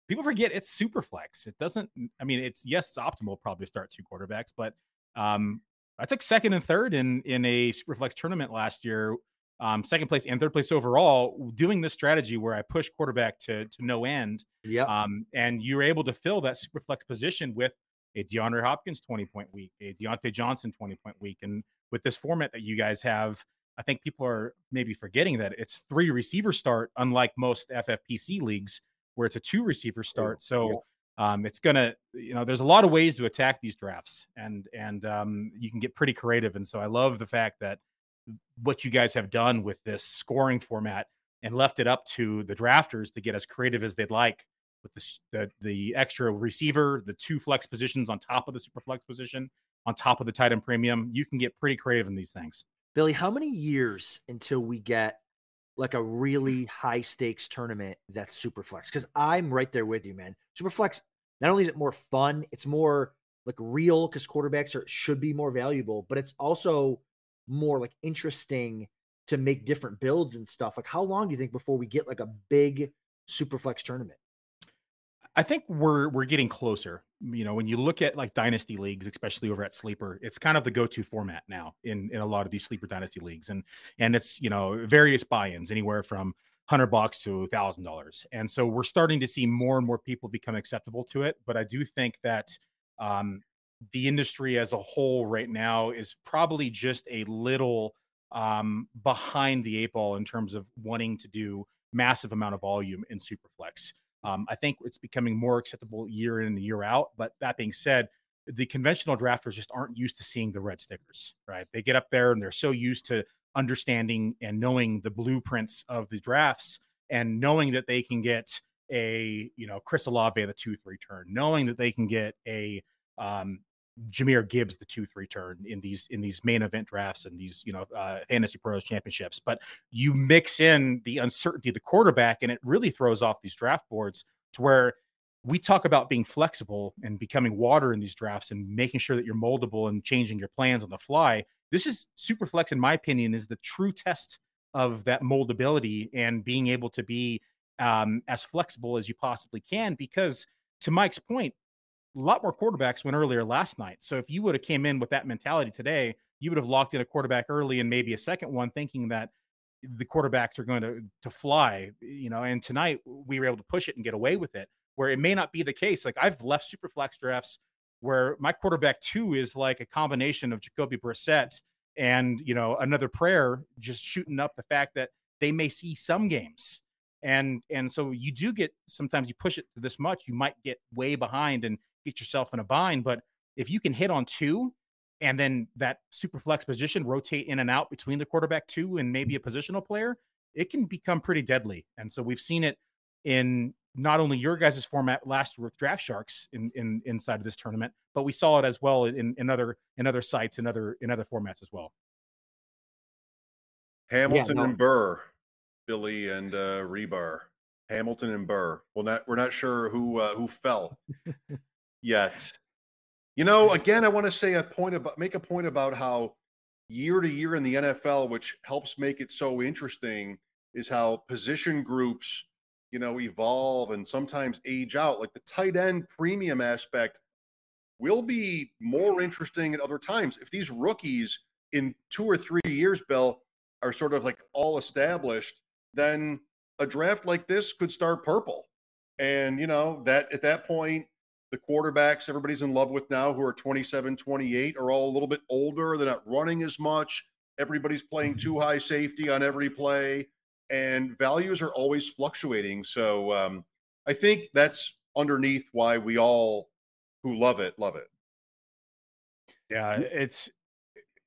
people forget it's super flex. It doesn't. I mean, it's yes, it's optimal probably to start two quarterbacks, but um, I took second and third in in a super flex tournament last year. Um, second place and third place overall, doing this strategy where I push quarterback to to no end. yep. Um, and you're able to fill that super flex position with a DeAndre Hopkins 20 point week, a Diontae Johnson 20 point week. And with this format that you guys have, I think people are maybe forgetting that it's three receiver start, unlike most FFPC leagues where it's a two receiver start. So um, it's gonna, you know, there's a lot of ways to attack these drafts, and and um, you can get pretty creative. And so I love the fact that what you guys have done with this scoring format and left it up to the drafters to get as creative as they'd like with the the, the extra receiver, the two flex positions on top of the super flex position, on top of the tight end premium. You can get pretty creative in these things. Billy, how many years until we get like a really high stakes tournament that's super flex? Because I'm right there with you, man. Super flex, not only is it more fun, it's more like real because quarterbacks are should be more valuable, but it's also more like interesting to make different builds and stuff. Like, how long do you think before we get like a big super flex tournament? I think we're we're getting closer. You know, when you look at like dynasty leagues, especially over at Sleeper, it's kind of the go-to format now in in a lot of these Sleeper dynasty leagues, and and it's you know various buy-ins anywhere from hundred bucks to thousand dollars, and so we're starting to see more and more people become acceptable to it. But I do think that um, the industry as a whole right now is probably just a little um, behind the eight ball in terms of wanting to do massive amount of volume in Superflex. Um, I think it's becoming more acceptable year in and year out. But that being said, the conventional drafters just aren't used to seeing the red stickers, right? They get up there and they're so used to understanding and knowing the blueprints of the drafts and knowing that they can get a, you know, Chris Olave the two three turn, knowing that they can get a um, Jahmyr Gibbs the two three turn in these in these main event drafts and these you know uh, fantasy pros championships. But you mix in the uncertainty of the quarterback, and it really throws off these draft boards to where we talk about being flexible and becoming water in these drafts and making sure that you're moldable and changing your plans on the fly. This is super flex, in my opinion, is the true test of that moldability and being able to be um, as flexible as you possibly can. Because to Mike's point, a lot more quarterbacks went earlier last night. So if you would have came in with that mentality today, you would have locked in a quarterback early and maybe a second one, thinking that the quarterbacks are going to to fly. You know, and tonight we were able to push it and get away with it. where it may not be the case. Like I've left super flex drafts where my quarterback two is like a combination of Jacoby Brissett and you know another prayer just shooting up the fact that they may see some games and and so you do get sometimes you push it this much you might get way behind and get yourself in a bind but if you can hit on two and then that super flex position rotate in and out between the quarterback two and maybe a positional player it can become pretty deadly. And so we've seen it in not only your guys' format last year with draft sharks in, in inside of this tournament but we saw it as well in, in other in other sites and other in other formats as well. Hamilton yeah, no. and burr billy and uh rebar. Hamilton and burr. Well not we're not sure who uh, who fell yet you know again i want to say a point about make a point about how year to year in the nfl which helps make it so interesting is how position groups you know, evolve and sometimes age out. Like the tight end premium aspect will be more interesting at other times. If these rookies in two or three years, Bill, are sort of like all established, then a draft like this could start purple. And, you know, that at that point, the quarterbacks everybody's in love with now who are 27, 28 are all a little bit older. They're not running as much. Everybody's playing too high safety on every play and values are always fluctuating. So um, I think that's underneath why we all who love it love it. Yeah, it's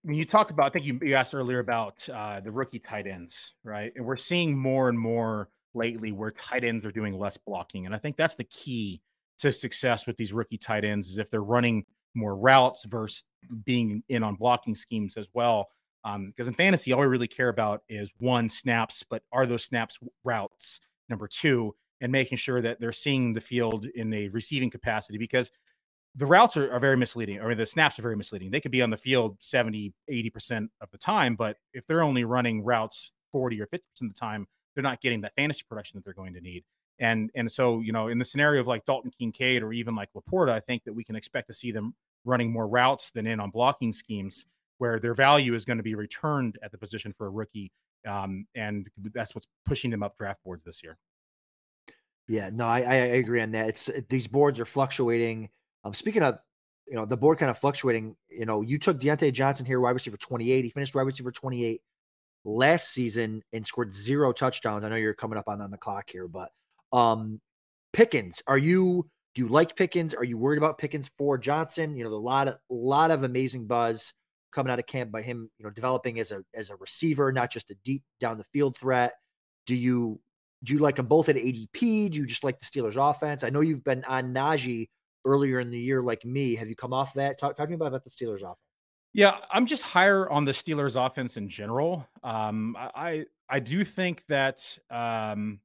when you talk about. I think you, you asked earlier about uh, the rookie tight ends, right? And we're seeing more and more lately where tight ends are doing less blocking, and I think that's the key to success with these rookie tight ends is if they're running more routes versus being in on blocking schemes as well. Um, because in fantasy, all we really care about is one snaps, but are those snaps routes? Number two, and making sure that they're seeing the field in a receiving capacity because the routes are, are very misleading, I mean, the snaps are very misleading. They could be on the field 70, 80% of the time, but if they're only running routes 40 or 50% of the time, they're not getting that fantasy production that they're going to need. And and so, you know, in the scenario of like Dalton Kincaid or even like LaPorta, I think that we can expect to see them running more routes than in on blocking schemes where their value is going to be returned at the position for a rookie. Um, and that's what's pushing them up draft boards this year. Yeah, no, I, I agree on that. It's these boards are fluctuating. Um, speaking of, you know, the board kind of fluctuating. You know, you took Diontae Johnson here, wide receiver 28. He finished wide receiver 28 last season and scored zero touchdowns. I know you're coming up on, on the clock here, but um, Pickens, are you do you like Pickens? Are you worried about Pickens for Johnson? You know, a lot of a lot of amazing buzz coming out of camp by him, you know, developing as a as a receiver, not just a deep down the field threat. Do you do you like them both at ADP? Do you just like the Steelers offense? I know you've been on Najee earlier in the year, like me. Have you come off that? Talk, talk to me about, about the Steelers offense. Yeah, I'm just higher on the Steelers offense in general. Um, I I do think that um,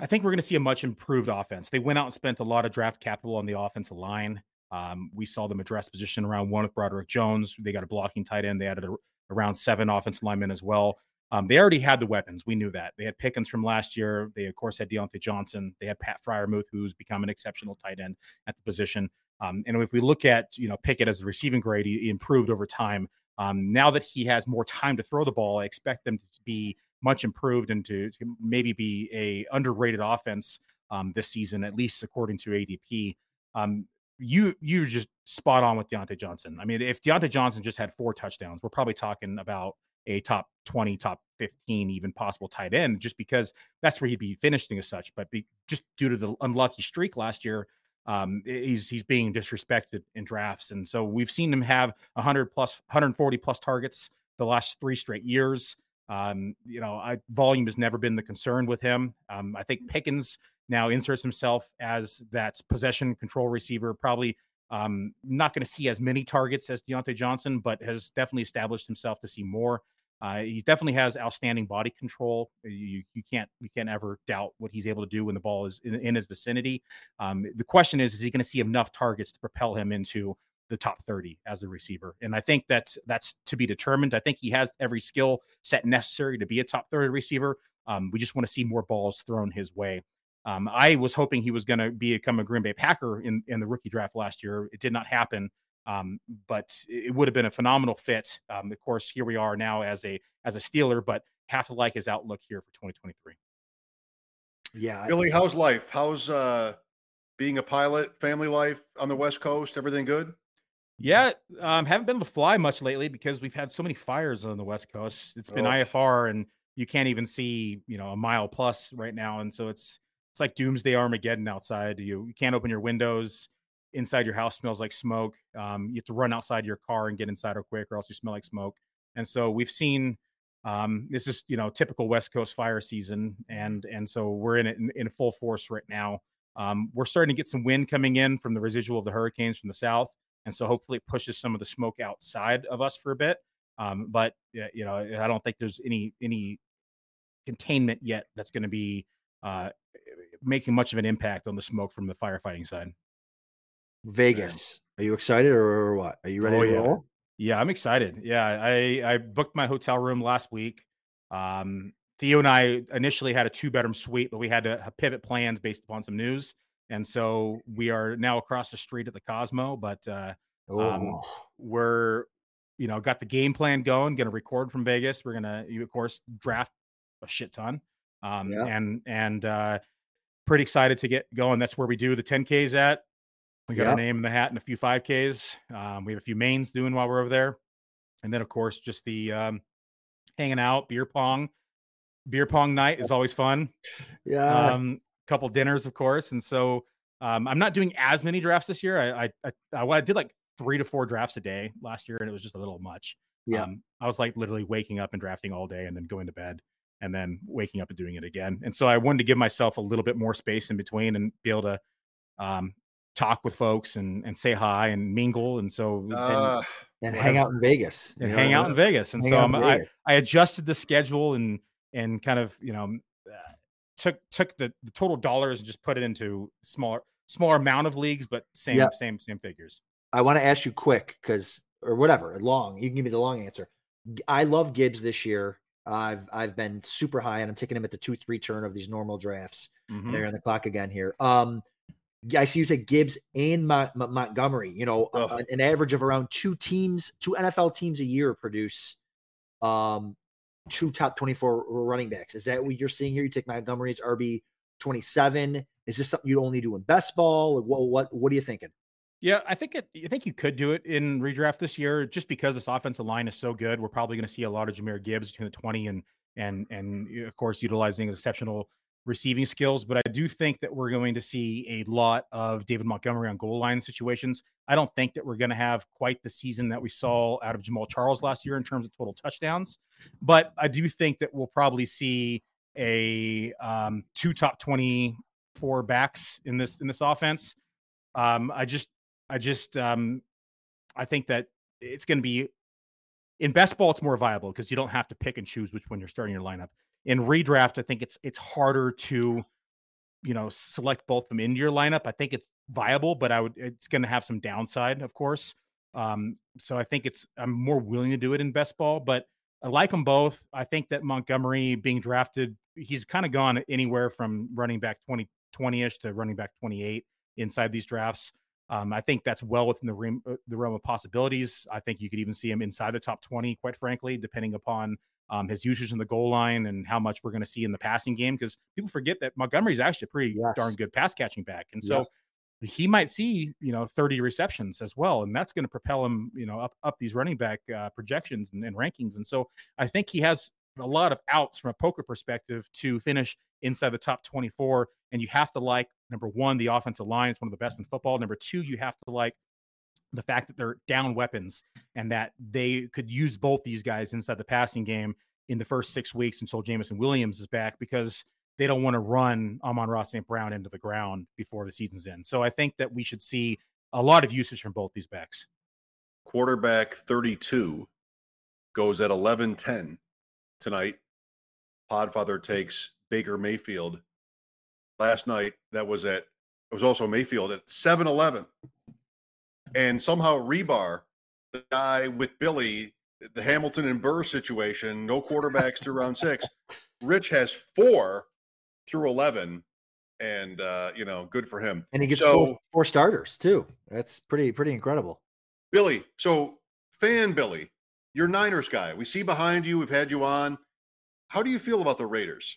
I think we're going to see a much improved offense. They went out and spent a lot of draft capital on the offensive line. Um, we saw them address position around one with Broderick Jones. They got a blocking tight end. They added a, around seven offensive linemen as well. Um, they already had the weapons. We knew that. They had Pickens from last year. They, of course, had Diontae Johnson. They had Pat Freiermuth, who's become an exceptional tight end at the position. Um, and if we look at, you know, Pickett as a receiving grade, he, he improved over time. Um, now that he has more time to throw the ball, I expect them to be much improved and to, to maybe be a underrated offense um, this season, at least according to ADP. Um, you you just spot on with Diontae Johnson. I mean, if Diontae Johnson just had four touchdowns, we're probably talking about a top 20, top 15, even possible tight end, just because that's where he'd be finishing as such. But be, just due to the unlucky streak last year, um, he's he's being disrespected in drafts, and so we've seen him have 100 plus, 140 plus targets the last three straight years. Um, you know, I, volume has never been the concern with him. Um, I think Pickens now inserts himself as that possession control receiver. Probably um, not going to see as many targets as Diontae Johnson, but has definitely established himself to see more. Uh, he definitely has outstanding body control. You, you can't you can't ever doubt what he's able to do when the ball is in, in his vicinity. Um, the question is, is he going to see enough targets to propel him into the top 30 as a receiver? And I think that's that's to be determined. I think he has every skill set necessary to be a top 30 receiver. Um, we just want to see more balls thrown his way. Um, I was hoping he was going to become a Green Bay Packer in, in the rookie draft last year. It did not happen, um, but it would have been a phenomenal fit. Um, of course, here we are now as a as a Steeler, but have to like his outlook here for 2023. Yeah. Billy, how's life? How's uh being a pilot, family life on the West Coast? Everything good? Yeah, um, haven't been able to fly much lately because we've had so many fires on the West Coast. It's been. IFR, and you can't even see, you know, a mile plus right now, and so it's it's like doomsday Armageddon outside. You you can't open your windows. Inside your house smells like smoke. Um, you have to run outside your car and get inside real quick, or else you smell like smoke. And so we've seen um, this is you know typical West Coast fire season, and and so we're in it in, in full force right now. Um, we're starting to get some wind coming in from the residual of the hurricanes from the south, and so hopefully it pushes some of the smoke outside of us for a bit. Um, but you know, I don't think there's any any containment yet that's going to be uh, making much of an impact on the smoke from the firefighting side. Vegas. Are you excited or what? Are you ready Oh, to yeah. roll? Yeah, I'm excited. Yeah, I I booked my hotel room last week. Um, Theo and I initially had a two bedroom suite, but we had to pivot plans based upon some news, and so we are now across the street at the Cosmo. But uh, um, we're you know got the game plan going. Going to record from Vegas. We're gonna of course draft a shit ton, um, Yeah. and and uh, pretty excited to get going. That's where we do the 10ks at. We got our name in the hat and a few 5ks. Um, we have a few mains doing while we're over there, and then of course just the um, hanging out, beer pong. Beer pong night is always fun. Yeah. Um, couple dinners, of course, and so um, I'm not doing as many drafts this year. I I, I I I did like three to four drafts a day last year, and it was just a little much. Yeah. Um, I was like literally waking up and drafting all day, and then going to bed, and then waking up and doing it again. And so I wanted to give myself a little bit more space in between and be able to um, talk with folks and and say hi and mingle. And so Uh, and hang out in Vegas. and hang know? out in Vegas. And Hang so I'm, I, Vegas. I adjusted the schedule and and kind of you know took took the, the total dollars and just put it into smaller smaller amount of leagues, but same Yep. same same figures. I want to ask you quick because, or whatever, long. You can give me the long answer. I love Gibbs this year. I've I've been super high, and I'm taking him at the two three turn of these normal drafts. Mhm. They're on the clock again here. Um, I see you take Gibbs and Mon- Mon- Montgomery. You know, an, an average of around two teams, two NFL teams a year produce um two top 24 running backs. Is that what you're seeing here? You take Montgomery as RB 27. Is this something you only do in best ball? Like, What what what are you thinking? Yeah, I think it. I think you could do it in redraft this year, just because this offensive line is so good. We're probably going to see a lot of Jahmyr Gibbs between the twenty and and and of course utilizing exceptional receiving skills. But I do think that we're going to see a lot of David Montgomery on goal line situations. I don't think that we're going to have quite the season that we saw out of Jamal Charles last year in terms of total touchdowns, but I do think that we'll probably see a um, two top twenty four backs in this in this offense. Um, I just I just um I think that it's going to be in best ball it's more viable because you don't have to pick and choose which one you're starting your lineup. In redraft, I think it's it's harder to you know select both of them into your lineup. I think it's viable, but I would it's going to have some downside, of course. Um, so I think it's I'm more willing to do it in best ball, but I like them both. I think that Montgomery being drafted, he's kind of gone anywhere from running back 20 20ish to running back 28 inside these drafts. Um, I think that's well within the realm, uh, the realm of possibilities. I think you could even see him inside the top 20, quite frankly, depending upon um, his usage in the goal line and how much we're going to see in the passing game. Because people forget that Montgomery's actually a pretty Yes. darn good pass catching back, and so Yes. he might see you know 30 receptions as well, and that's going to propel him you know up up these running back uh, projections and, and rankings. And so I think he has a lot of outs from a poker perspective to finish inside the top 24. And you have to like number one, the offensive line is one of the best in football. Number two, you have to like the fact that they're down weapons and that they could use both these guys inside the passing game in the first six weeks until Jameson Williams is back because they don't want to run Amon-Ra St. Brown into the ground before the season's in. So I think that we should see a lot of usage from both these backs. quarterback 32 goes at 11-10 tonight. Podfather takes Baker Mayfield. Last night, that was at it was also Mayfield at 7-11. And somehow Hribar, the guy with Billy, the Hamilton and Burr situation, no quarterbacks through round six. Rich has four through 11. And uh, you know, good for him. And he gets so four, four starters too. That's pretty pretty incredible. Billy, so fan Billy, you're Niners guy. We see behind you, we've had you on. How do you feel about the Raiders?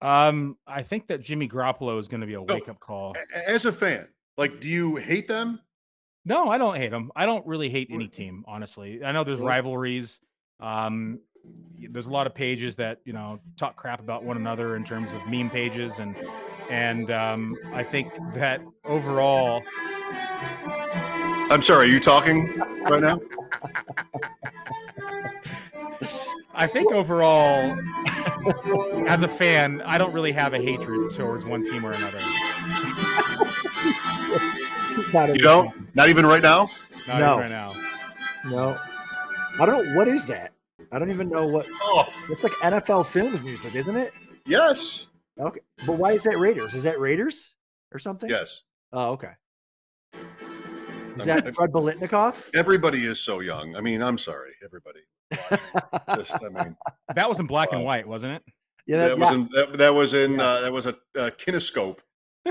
Um, I think that Jimmy Garoppolo is going to be a wake up call. As a fan, like, do you hate them? No, I don't hate them. I don't really hate any team, honestly. I know there's rivalries. Um, there's a lot of pages that you know talk crap about one another in terms of meme pages, and and um, I think that overall, I'm sorry, are you talking right now? I think overall, as a fan, I don't really have a hatred towards one team or another. Not You don't? Not even right now? Not No. even right now. No. I don't know what is that. I don't even know what. Oh, It's like NFL Films music, isn't it? yes. Okay, but why is that Raiders? Is that Raiders or something? Yes. Oh, okay. Is I'm- that Fred Biletnikoff? Everybody is so young. I mean, I'm sorry, everybody. Just, I mean, That was in black and white, wasn't it? Yeah, that was yeah. in, that, that was in Yeah. uh, that was a, a kinescope.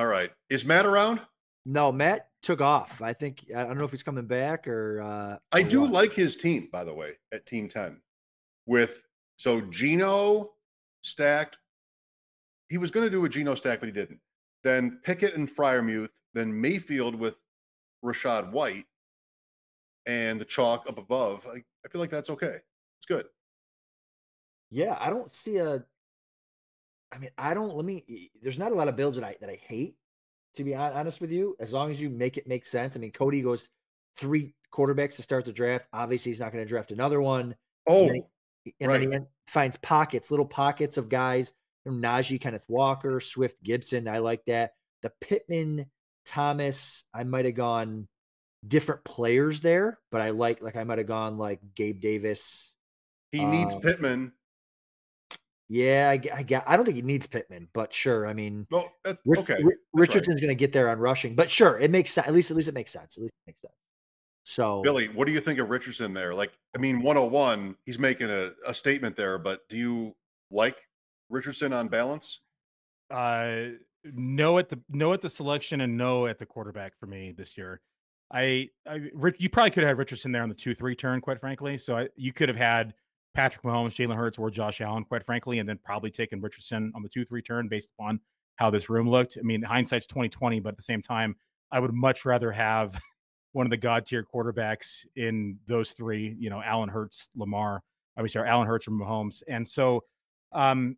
All right, is Matt around? no, Matt took off. I think I don't know if he's coming back or. uh I or do what. like his team, by the way, at Team Ten, with so Gino stacked. He was going to do a Gino stack, but he didn't. Then Pickett and Freiermuth, then Mayfield with Rachaad White, and the chalk up above. I, I feel like that's okay. It's good. Yeah, I don't see a. I mean, I don't. Let me. There's not a lot of builds that I that I hate. To be honest with you, as long as you make it make sense. I mean, Cody goes three quarterbacks to start the draft. Obviously, he's not going to draft another one. Oh, and then he, and then he finds pockets, little pockets of guys. You know, Najee, Kenneth Walker, Swift, Gibson. I like that. The Pittman, Thomas. I might have gone different players there, but I like like I might have gone like Gabe Davis. he needs Um, Pittman. Yeah, I, I, get. I don't think he needs Pittman, but sure. I mean, No, that's Rich- okay. Ri- that's right. Richardson's going to get there on rushing, but sure, it makes sense. At least, at least it makes sense. At least it makes sense. So, Billy, what do you think of Richardson there? Like, I mean, 101, he's making a, a statement there, but do you like Richardson on balance? Uh, no at the no at the selection and no at the quarterback for me this year. I, I Rich, you probably could have had Richardson there on the two three turn, quite frankly. So I, you could have had Patrick Mahomes, Jalen Hurts, or Josh Allen, quite frankly, and then probably taking Richardson on the two three turn based upon how this room looked. I mean, hindsight's twenty twenty, but at the same time, I would much rather have one of the god tier quarterbacks in those three. You know, Allen Hurts, Lamar. I mean, sorry, Allen Hurts or Mahomes, and so. Um,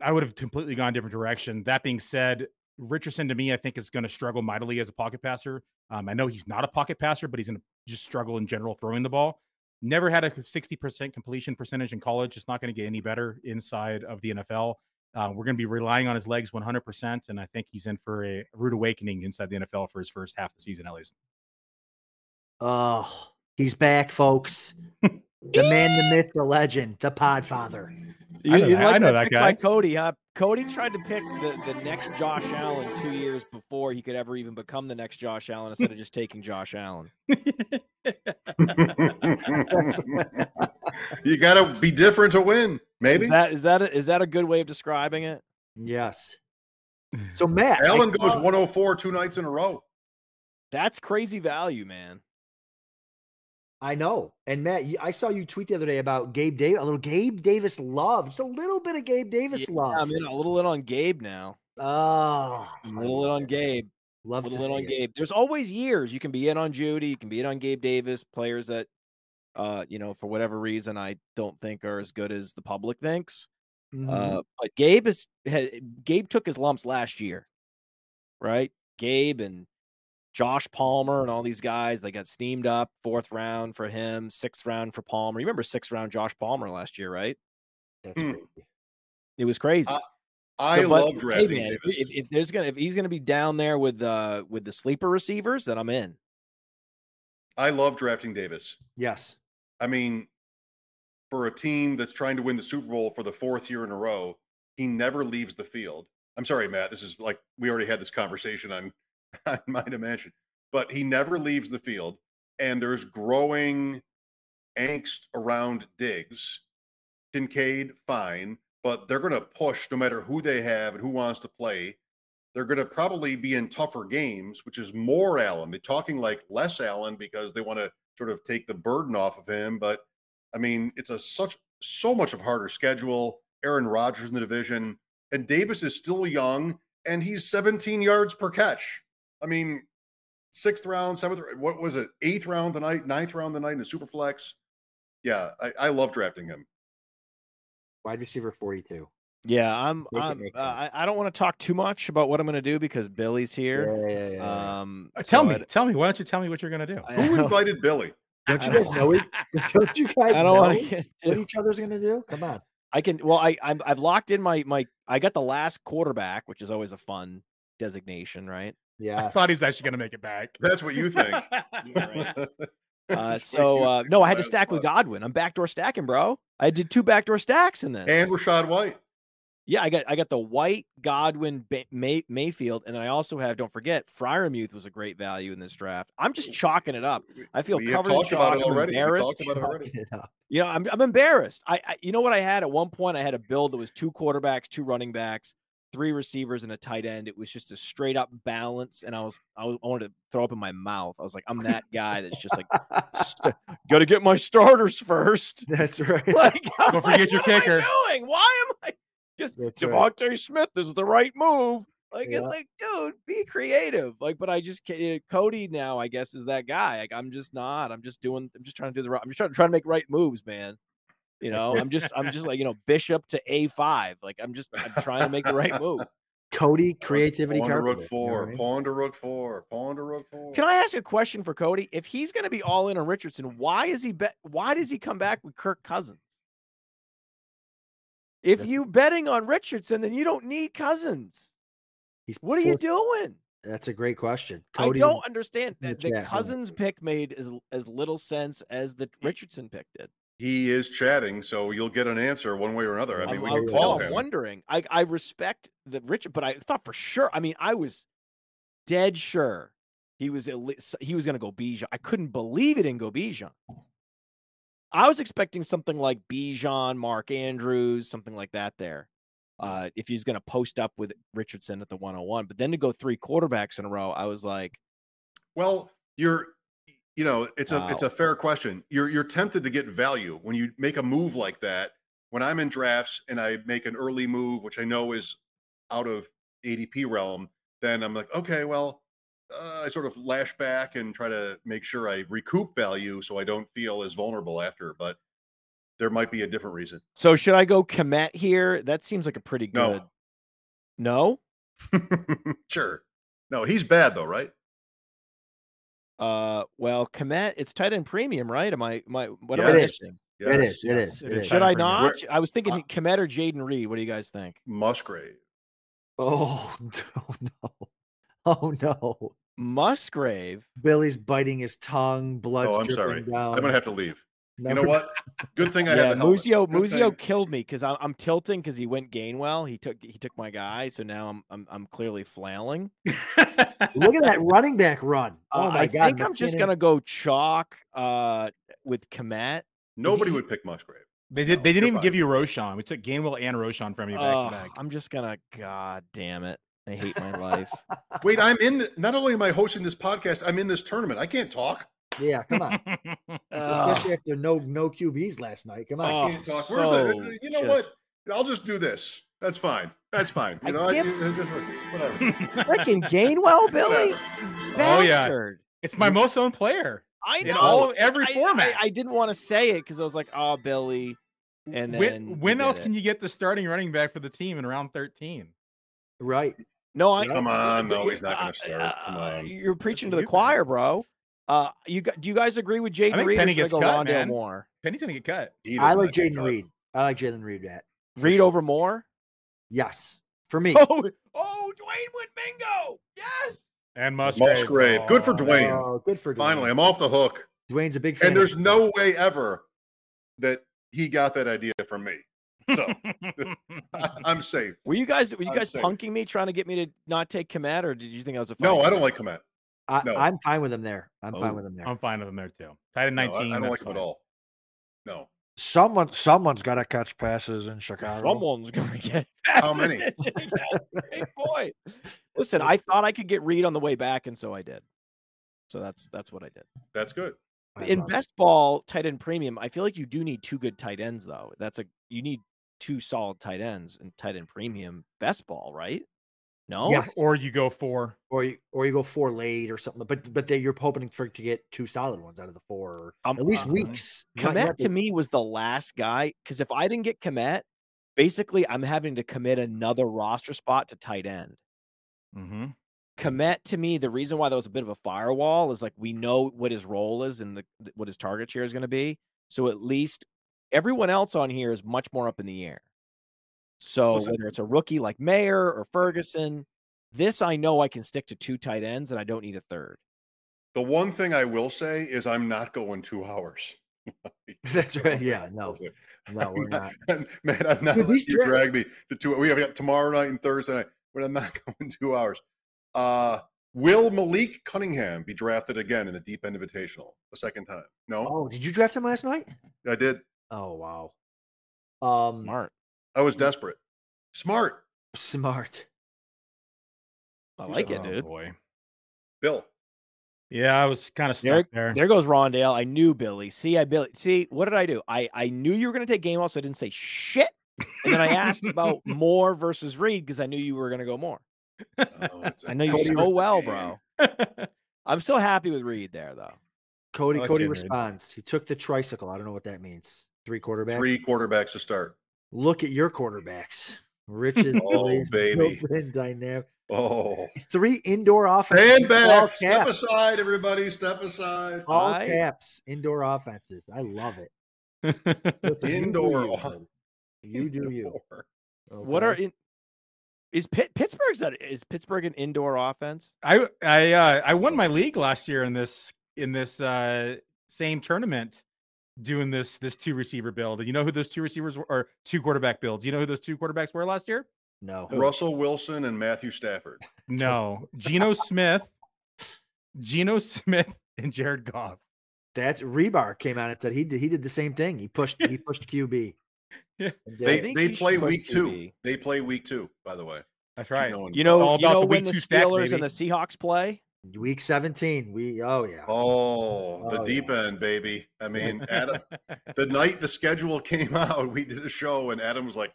I would have completely gone a different direction. That being said, Richardson to me, I think is going to struggle mightily as a pocket passer. Um, I know he's not a pocket passer, but he's going to just struggle in general throwing the ball. Never had a 60% completion percentage in college. It's not going to get any better inside of the NFL. Uh, we're going to be relying on his legs 100%. And I think he's in for a rude awakening inside the NFL for his first half of the season, at least. oh, he's back, folks. the man, the myth, the legend, the Podfather. I know you that- like I know that that pick by guy. Cody, huh? Cody tried to pick the, the next Josh Allen two years before he could ever even become the next Josh Allen instead of just taking Josh Allen. you got to be different to win, maybe. Is that is that a, is that a good way of describing it? Yes. So Matt, Allen goes saw- 104 two nights in a row. That's crazy value, man. I know. And Matt, I saw you tweet the other day about Gabe Davis, a little Gabe Davis love. Just a little bit of Gabe Davis Yeah, love. I'm in a little lit on Gabe now. oh, A little lit on Gabe. Love A to little lit on it. Gabe. There's always years you can be in on Jeudy, you can be in on Gabe Davis, players that, uh, you know, for whatever reason I don't think are as good as the public thinks. Mhm. Uh, but Gabe is Gabe took his lumps last year, right? Gabe and Josh Palmer and all these guys they got steamed up. Fourth round for him, sixth round for Palmer. You remember sixth round Josh Palmer last year, right? That's crazy. It was crazy. I- I So, but, love hey, drafting man, if- Davis. If, if there's gonna if he's gonna be down there with uh with the sleeper receivers, then I'm in. I love drafting Davis. Yes. I mean, for a team that's trying to win the Super Bowl for the fourth year in a row, he never leaves the field. I'm sorry, Matt. This is like we already had this conversation on, on might imagine. but he never leaves the field. And there's growing angst around Diggs. Kincaid, fine, but they're going to push no matter who they have and who wants to play. They're going to probably be in tougher games, which is more Allen. They're talking like less Allen because they want to sort of take the burden off of him. But I mean, it's a such so much of harder schedule. Aaron Rodgers in the division, and Davis is still young, and he's 17 yards per catch. I mean, sixth round, seventh, what was it? Eighth round tonight, ninth round tonight in the super flex. Yeah, I, I love drafting him. Wide receiver 42. Yeah, I'm. I'm uh. I, I don't want to talk too much about what I'm going to do because Billy's here. Yeah, yeah, yeah, yeah. Um, Uh, tell so me, I- tell me. Why don't you tell me what you're gonna do? Who invited Billy? Don't you guys know it? Don't you guys I don't know get what each other's gonna do? Come on. I can. Well, I I'm, I've locked in my my. I got the last quarterback, which is always a fun designation, right? I Yeah. thought he was actually gonna make it back. That's what you think. Uh, That's what so uh, no, I had to stack with. Godwin. I'm backdoor stacking, bro. I did two backdoor stacks in this. and Rachaad White. yeah, I got I got the White Godwin May, Mayfield, and then I also have. Don't forget, Freiermuth was a great value in this draft. I'm just chalking it up. I feel We covered talked about it I'm already. Embarrassed. talked about it already. Fucking it up. You know, I'm I'm embarrassed. I, I you know what I had at one point? I had a build that was two quarterbacks, two running backs, three receivers, and a tight end. It was just a straight up balance, and I was I, was, I wanted to throw up in my mouth. I was like, I'm that guy that's just like, st- got to get my starters first. That's right. Like, I'm Don't like, forget your what am I kicker. doing? Why am I just That's right. DeVonta Smith is the right move? Like Yeah. it's like, dude, be creative. Like, but I just eh, Cody now, I guess, is that guy. Like, I'm just not. I'm just doing. I'm just trying to do the. right I'm just trying, trying to make right moves, man. You know, I'm just. I'm just like you know, Bishop to A five. Like, I'm just. I'm trying to make the right move. Cody creativity Pawn to rook Carpentier, you know four. I mean? Pawn to rook four. Pawn to rook four. Can I ask a question for Cody? If he's going to be all in on Richardson, why is he bet? Why does he come back with Kirk Cousins? If you betting on Richardson, then you don't need Cousins. He's What are you doing? That's a great question. Cody, I don't understand in the that the chat, hold on. Cousins pick made as as little sense as the Richardson pick did. He is chatting, so you'll get an answer one way or another. I mean, we I'm, can I'm- call I'm him. wondering. I I respect the Richard, but I thought for sure. I mean, I was dead sure he was at least, he was going to go Bijan. I couldn't believe it didn't go Bijan. I was expecting something like Bijan, Mark Andrews, something like that there. Uh, if he's going to post up with Richardson at the 101, but then to go three quarterbacks in a row, I was like, Well, you're, you know, it's a it's a fair question. You're you're tempted to get value when you make a move like that. When I'm in drafts and I make an early move, which I know is out of ADP realm, then I'm like, okay, well, uh, I sort of lash back and try to make sure I recoup value so I don't feel as vulnerable after. But there might be a different reason. so should I go Kmet here? That seems like a pretty good. No. No. sure. No, he's bad though, right? Uh, well, Kmet, it's tight end premium, right? Am I, my I, what am I missing? It Yes. is. It yes, is. it It is is. Should I Tight end not? I was thinking Uh, Kmet or Jayden Reed. What do you guys think? Musgrave. Oh no, no. Oh no. Musgrave. Billy's biting his tongue, blood Oh, I'm sorry. down. I'm gonna have to leave. You know what? Good thing I yeah, have the helmet. Muzio. Muzio thing- killed me because I'm, I'm tilting because he went Gainwell. He took he took my guy, so now I'm I'm, I'm clearly flailing. Look at that running back run. Oh Uh, my I god. I think I'm just gonna go chalk uh with Kmet. Nobody he- would pick Musgrave. They did. No, They didn't even fine. give you Roschon. We took Gainwell and Roschon from you back Ugh, to back. I'm just gonna. God damn it! I hate my life. Wait, I'm in. The, not only am I hosting this podcast, I'm in this tournament. I can't talk. Yeah, come on. Ugh. Especially after no no QBs last night. Come on. Oh, I can't talk. Where's the? You know just- what? I'll just do this. That's fine. That's fine. You I know, I, can't- you- whatever. Freaking Gainwell, Billy. Oh, yeah. It's my most owned player. I In know. all- every I- I- format. I, didn't want to say it because I was like, "Oh, Billy," and then when when did else it. can you get the starting running back for the team in round 13? Right. No, I Come on, no, he's not uh, gonna start. Come uh, on. You're preaching to the choir, bro. Uh, you do you guys agree with Jayden Reed? or Penny should I gets go cut, Rondale man. Moore? Penny's gonna get cut. I does like Jaden. Reed. I like Jalen Reed. That Reed sure. over Moore? yes, for me. Oh, oh, Dwain went bingo. Yes. And Musgrave. Musgrave. Good for Dwain. Oh, good for Dwain. Finally, I'm off the hook. Dwain's a big fan. And there's no way ever that he got that idea from me. So I- I'm safe. Were you guys were you I'm guys safe. punking me trying to get me to not take Kmet, or did you think I was a No, funny I don't like Kmet. I, no. I'm fine with him there. I'm Oh, fine with him there. I'm fine with him there too. Tight end No, I- 19. I, don't that's like him at all. No. Someone, someone's got to catch passes in Chicago. Someone's gonna get How many? Great point. Listen, I thought I could get Reed on the way back, and so I did. So that's that's what I did. That's good. I In love it. best ball tight end premium, I feel like you do need two good tight ends though. That's a you need two solid tight ends in tight end premium best ball, right? No. Yes. Or you go for or you or you go four late or something. But but they, you're hoping for to get two solid ones out of the four, or Um, at least uh-huh. weeks. Kmet to me was the last guy because if I didn't get Kmet, basically I'm having to commit another roster spot to tight end. mm-hmm. Kmet to me, the reason why that was a bit of a firewall is like we know what his role is and the what his target share is going to be. So at least everyone else on here is much more up in the air. So Listen- whether it's a rookie like Mayer or Ferguson, this I know I can stick to two tight ends and I don't need a third. The one thing I will say is I'm not going two hours. That's right. Yeah, no, no, we're not. Man, I'm not letting you drag me to two. We have got tomorrow night and Thursday night, but I'm not going two hours. Uh, will Malik Cunningham be drafted again in the Deep End Invitational a second time? No, Oh, did you draft him last night? I did. Oh wow. Um, Smart. I was desperate. Smart, smart. I like it, oh, dude. boy. Bill. Yeah, I was kind of There, stuck there. there goes Rondale. I knew Billy. See, I Billy. See, what did I do? I I knew you were going to take game off, so I didn't say shit. And then I asked about Moore versus Reed because I knew you were going to go more. Oh, it's a I know you Cody so well, bro. I'm still happy with Reed there, though. Cody. I like Cody you, Reed. responds. He took the tricycle. I don't know what that means. Three quarterbacks. Three quarterbacks to start. Look at your quarterbacks. Rich's Oh, Billy's, baby. dynamic. Oh, Three indoor offenses. stand all back. Step aside, everybody. Step aside. All I- caps. Indoor offenses. I love it. Listen, you do Indoor you, off- You do you. What are in? Is Pitt, Pittsburgh's that is Pittsburgh an indoor offense? I I uh, I won my league last year in this in this uh, same tournament doing this this two receiver build. And you know who those two receivers were or two quarterback builds? You know who those two quarterbacks were last year? No. Russell Wilson and Matthew Stafford. No, Geno Smith, Geno Smith, and Jared Goff. That's Hribar came out and said he did he did the same thing. He pushed he pushed QB. Yeah. They they play should push week two. QB. They play week two, by the way. That's Should right. know in You It's know, all you know the when week the two stack, Steelers and the Seahawks play. Week 17. We oh yeah. Oh, the Oh, deep yeah. end, baby. I mean, Adam, the night the schedule came out, we did a show, and Adam was like,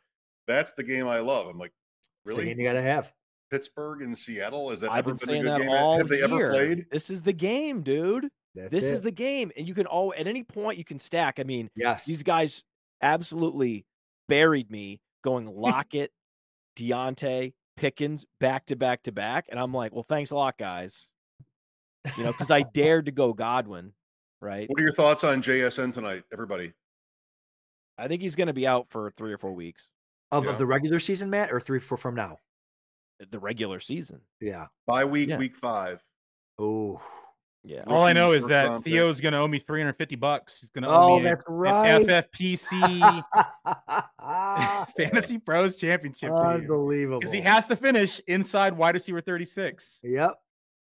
"That's the game I love." I'm like, "Really? you gotta have. Pittsburgh and Seattle? Has that I've ever been been saying a good that game? all Have they year. ever played? This is the game, dude. That's this is the game, and you can all at any point you can stack. I mean, yes. these guys absolutely buried me going Lockett, Diontae, Pickens back to back to back, and I'm like, well, thanks a lot, guys. You know, because I dared to go Godwin, right? What are your thoughts on JSN tonight, everybody? I think he's going to be out for three or four weeks. of, Yeah. of the regular season, Matt, or three four from now. Uh, the regular season. Yeah. By week, Yeah. week five. Oh. Yeah. All I know is that round pick. Theo's going to owe me 350 bucks. He's going to Oh, owe me that's an right. FFPC Fantasy Pros Championship Unbelievable. because he has to finish inside wide receiver 36. Yep.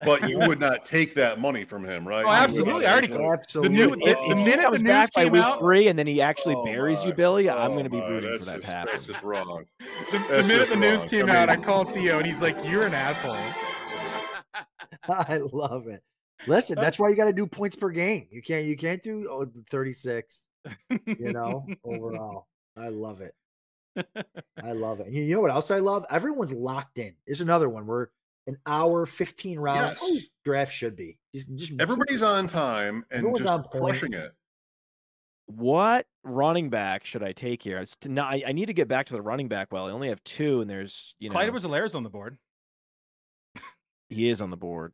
But you would not take that money from him, right? Oh, absolutely. I already take got it. Absolutely. new- If, the- if the he minute comes the back news by came week out- three and then he actually Oh buries you, my- Billy, I'm oh going to be rooting that's for that just- to happen. That's just wrong. The, the minute just the news wrong. came I out, I called Theo and he's like, You're an asshole. I love it. Listen, that's why you got to do points per game. You can't you can't do oh, 36, you know, overall. I love it. I love it. And you know what else I love? Everyone's locked in. There's another one where an hour, 15 rounds. Yes. Draft should be. Just, just Everybody's on time and Everyone's just on point. crushing it. What running back should I take here? It's to, no, I, I need to get back to the running back. Well, I only have two, and there's you know Clyde was Alaire's on the board. he is on the board.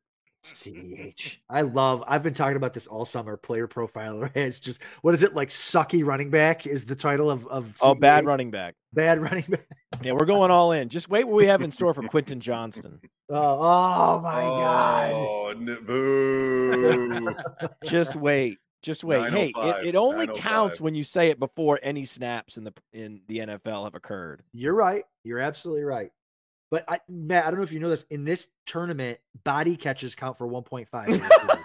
CEH. I love. I've been talking about this all summer. Player profiler. It's just what is it like? Sucky running back is the title of of. Oh, bad running back. Bad running back. Yeah, we're going all in. Just wait what we have in store for Quentin Johnston. Oh, oh my god. Oh, n- boo. Just wait. Just wait. Hey, it, it oh only counts oh when you say it before any snaps in the in the NFL have occurred. You're right. You're absolutely right. But I, Matt, I don't know if you know this. In this tournament, body catches count for 1.5.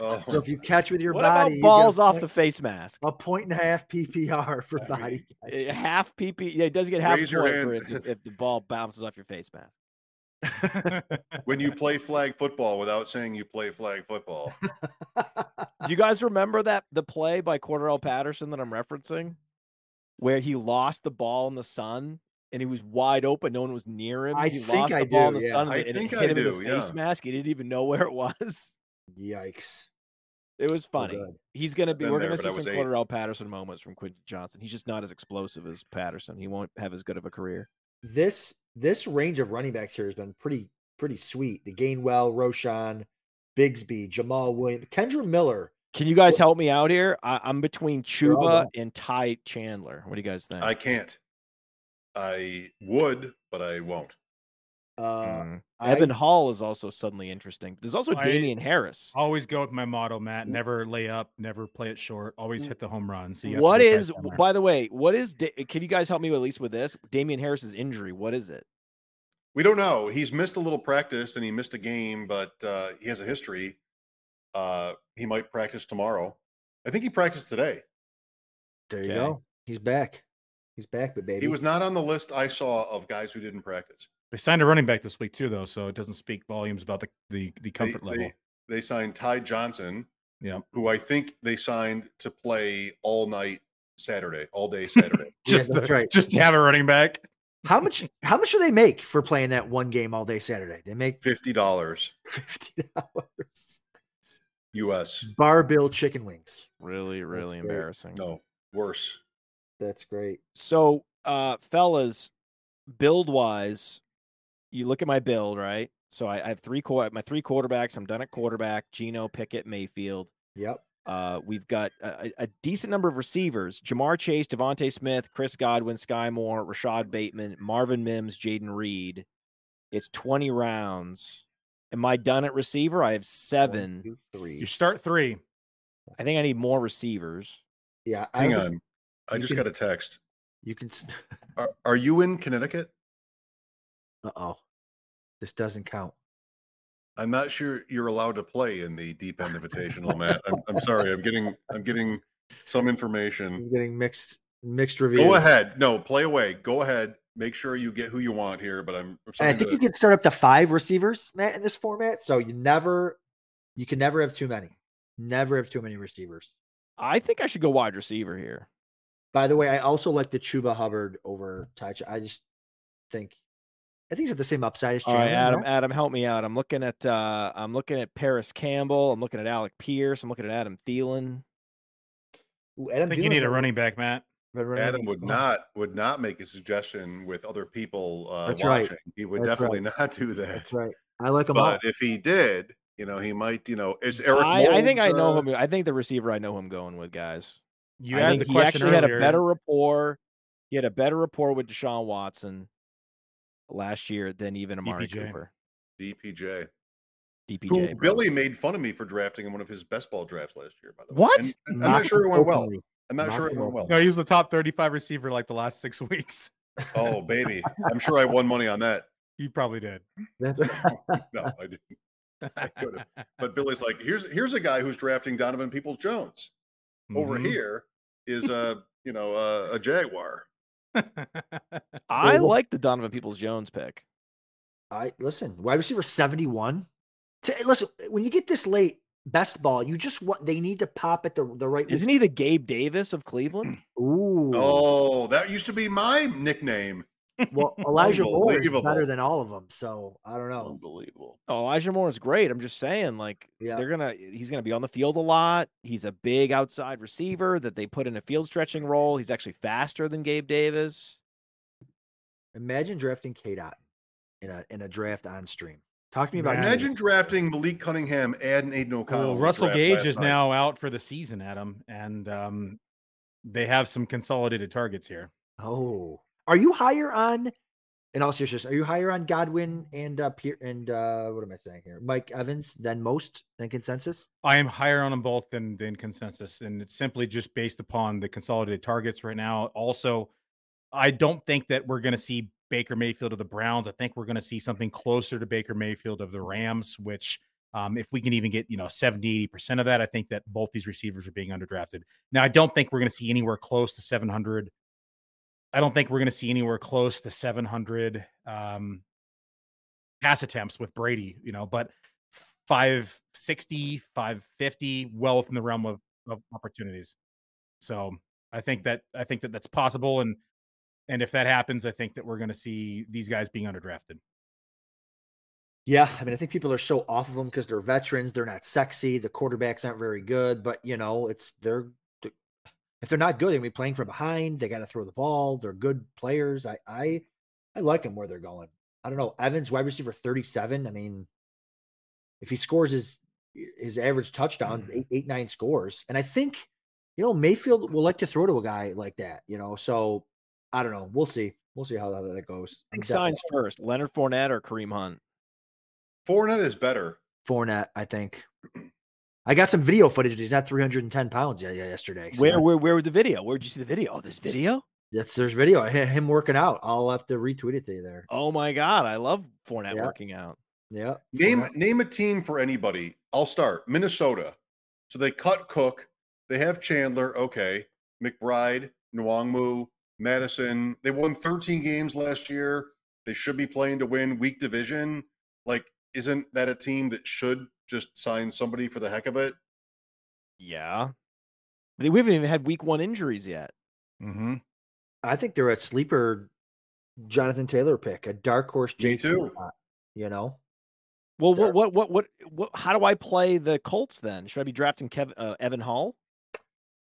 Oh, so if you catch with your What body, about you get balls off point- the face mask? a point and a half PPR for I body. Uh, Half PP. Yeah, it does get half Raise point for if, if, if the ball bounces off your face mask. when you play flag football without saying you play flag football. Do you guys remember that the play by Cordarrelle Patterson that I'm referencing, where he lost the ball in the sun and he was wide open, no one was near him. I he think lost I the ball do, in the yeah. sun I and it think hit I him in do, the face yeah. mask. He didn't even know where it was. Yikes. It was funny. good. He's gonna be. We're there, gonna see some eight. Cordarrelle Patterson moments from Quentin Johnston. He's just not as explosive as Patterson. He won't have as good of a career. This this range of running backs here has been pretty pretty sweet. The Gainwell, Roschon, Bigsby, Jamaal Williams, Kendre Miller. Can you guys help me out here? I, I'm between Chuba and Ty Chandler. What do you guys think? I can't. I would, but I won't. Uh, Mm. I- Evan Hull is also suddenly interesting. There's also I- Damien Harris. Always go with my motto, Matt. Never lay up, never play it short. Always hit the home run. So you have to What protect is? on there. By the way, what is? Can you guys help me at least with this? Damien Harris's injury. What is it? We don't know. He's missed a little practice and he missed a game, but uh, he has a history. Uh, he might practice tomorrow. I think he practiced today. there you Okay. go. He's back. He's back, but baby. He was not on the list I saw of guys who didn't practice. They signed a running back this week too, though, so it doesn't speak volumes about the the, the They, comfort level. they, they signed Ty Johnson, Yeah, who I think they signed to play all night Saturday, all day Saturday. Just that's to- right. just to have a running back. How much how much do they make for playing that one game all day Saturday? They make Fifty dollars fifty dollars. US. Bar bill chicken wings. Really, really great. embarrassing. No, worse. That's great. So, uh, fellas, build wise, you look at my build, right? So I, I have three quar- my three quarterbacks. I'm done at quarterback. Geno, Pickett, Mayfield. Yep. Uh, we've got a, a- a decent number of receivers: Ja'Marr Chase, DeVonta Smith, Chris Godwin, Skyy Moore, Rashod Bateman, Marvin Mims, Jayden Reed. It's 20 rounds. Am I done at receiver? I have seven. two, three. You start three. I think I need more receivers. Yeah. I Hang would- on. I you just can- got a text. You can. s- Are, are you in Connecticut? Uh oh. This doesn't count. I'm not sure you're allowed to play in the Deep End Invitational, Matt. I'm, I'm sorry. I'm getting I'm getting some information. I'm getting mixed mixed reviews. Go ahead. No, play away. Go ahead. Make sure you get who you want here. But I'm. I'm And I sorry think to- you can start up to five receivers, Matt, in this format. So you never, you can never have too many. Never have too many receivers. I think I should go wide receiver here. By the way, I also like the Chuba Hubbard over Touch. I just think, I think he's at the same upside as All right, Adam. right? Adam, help me out. I'm looking at uh I'm looking at Parris Campbell. I'm looking at Alec Pierce. I'm looking at Adam Thielen. Ooh, I Adam think you need a running back, Matt. been running Adam in- would not would not make a suggestion with other people uh, That's right. watching. He would That's definitely right. not do that. That's right. I like him all. But if he did, you know, he might. You know, is Eric? I, I think I know uh, who. I'm- think the receiver. I know him going with, guys. You I had think the he question actually had a better rapport. He had a better rapport with Deshaun Watson last year than even Amari DPJ. Cooper. DPJ. DPJ. Who bro. Billy made fun of me for drafting in one of his best ball drafts last year. By the way, What? And- and I'm not sure it went well. I'm not Knock sure it went well. No, he was the top 35 receiver like the last six weeks. Oh baby, I'm sure I won money on that. You probably did. No, I didn't. I could have. But Billy's like, here's here's a guy who's drafting Donovan Peoples Jones. Over Mhm. here is a you know a, a Jaguar. I Well, like the Donovan Peoples Jones pick. I listen. Wide receiver seventy one. Listen, when you get this late, best ball, you just want. They need to pop at the the right. Isn't he the Gabe Davis of Cleveland? Ooh. Oh, that used to be my nickname. Well, Elijah Moore is better than all of them. So I don't know. Unbelievable. Oh, Elijah Moore is great. I'm just saying, like, Yeah. they're gonna he's gonna be on the field a lot. He's a big outside receiver that they put in a field stretching role. He's actually faster than Gabe Davis. Imagine drafting K Dot in a in a draft on stream. Talk to me about Man. Imagine drafting Malik Cunningham and Aidan O'Connell. Well, Russell Gage is night. now out for the season, Adam, and um, they have some consolidated targets here. Oh, are you higher on? In all seriousness, are you higher on Godwin and uh Pier- and uh what am I saying here? Mike Evans than most than consensus? I am higher on them both than than consensus, and it's simply just based upon the consolidated targets right now. Also, I don't think that we're going to see Baker Mayfield of the Browns. I think we're going to see something closer to Baker Mayfield of the Rams, which um, if we can even get, you know, 70, 80% of that, I think that both these receivers are being underdrafted. Now, I don't think we're going to see anywhere close to 700. I don't think we're going to see anywhere close to 700 um, pass attempts with Brady, you know, but 560, 550, well within the realm of, of opportunities. So I think that I think that that's possible, and and if that happens, I think that we're going to see these guys being underdrafted. Yeah, I mean, I think people are so off of them because they're veterans. They're not sexy. The quarterbacks aren't very good, but you know, it's they're if they're not good, they're gonna be playing from behind. They got to throw the ball. They're good players. I I I like them where they're going. I don't know. Evans, wide receiver, thirty-seven. I mean, if he scores his his average touchdown, Mm-hmm. eight, eight nine scores, and I think you know Mayfield will like to throw to a guy like that. You know, so I don't know. We'll see. We'll see how that, that goes. I think I'm signs first. Leonard Fournette or Kareem Hunt. Fournette is better. Fournette, I think. I got some video footage. He's not 310 pounds yet, yesterday. so Where where where was the video? Where'd you see the video? Oh, this video? That's there's video. of Him working out. I'll have to retweet it to you there. Oh my god, I love Fournette Yeah. working out. Yeah. Name Fournette. name a team for anybody. I'll start. Minnesota. So they cut Cook. They have Chandler. Okay. McBride, Nwangwu, Madison. They won 13 games last year. They should be playing to win weak division. Like, isn't that a team that should just sign somebody for the heck of it? Yeah. We haven't even had week one injuries yet. Mm-hmm. I think they're a sleeper Jonathan Taylor pick, a dark horse. Me JT too. You know, Well, what, what what what what how do I play the Colts then? Should I be drafting Kev, uh, Evan Hull?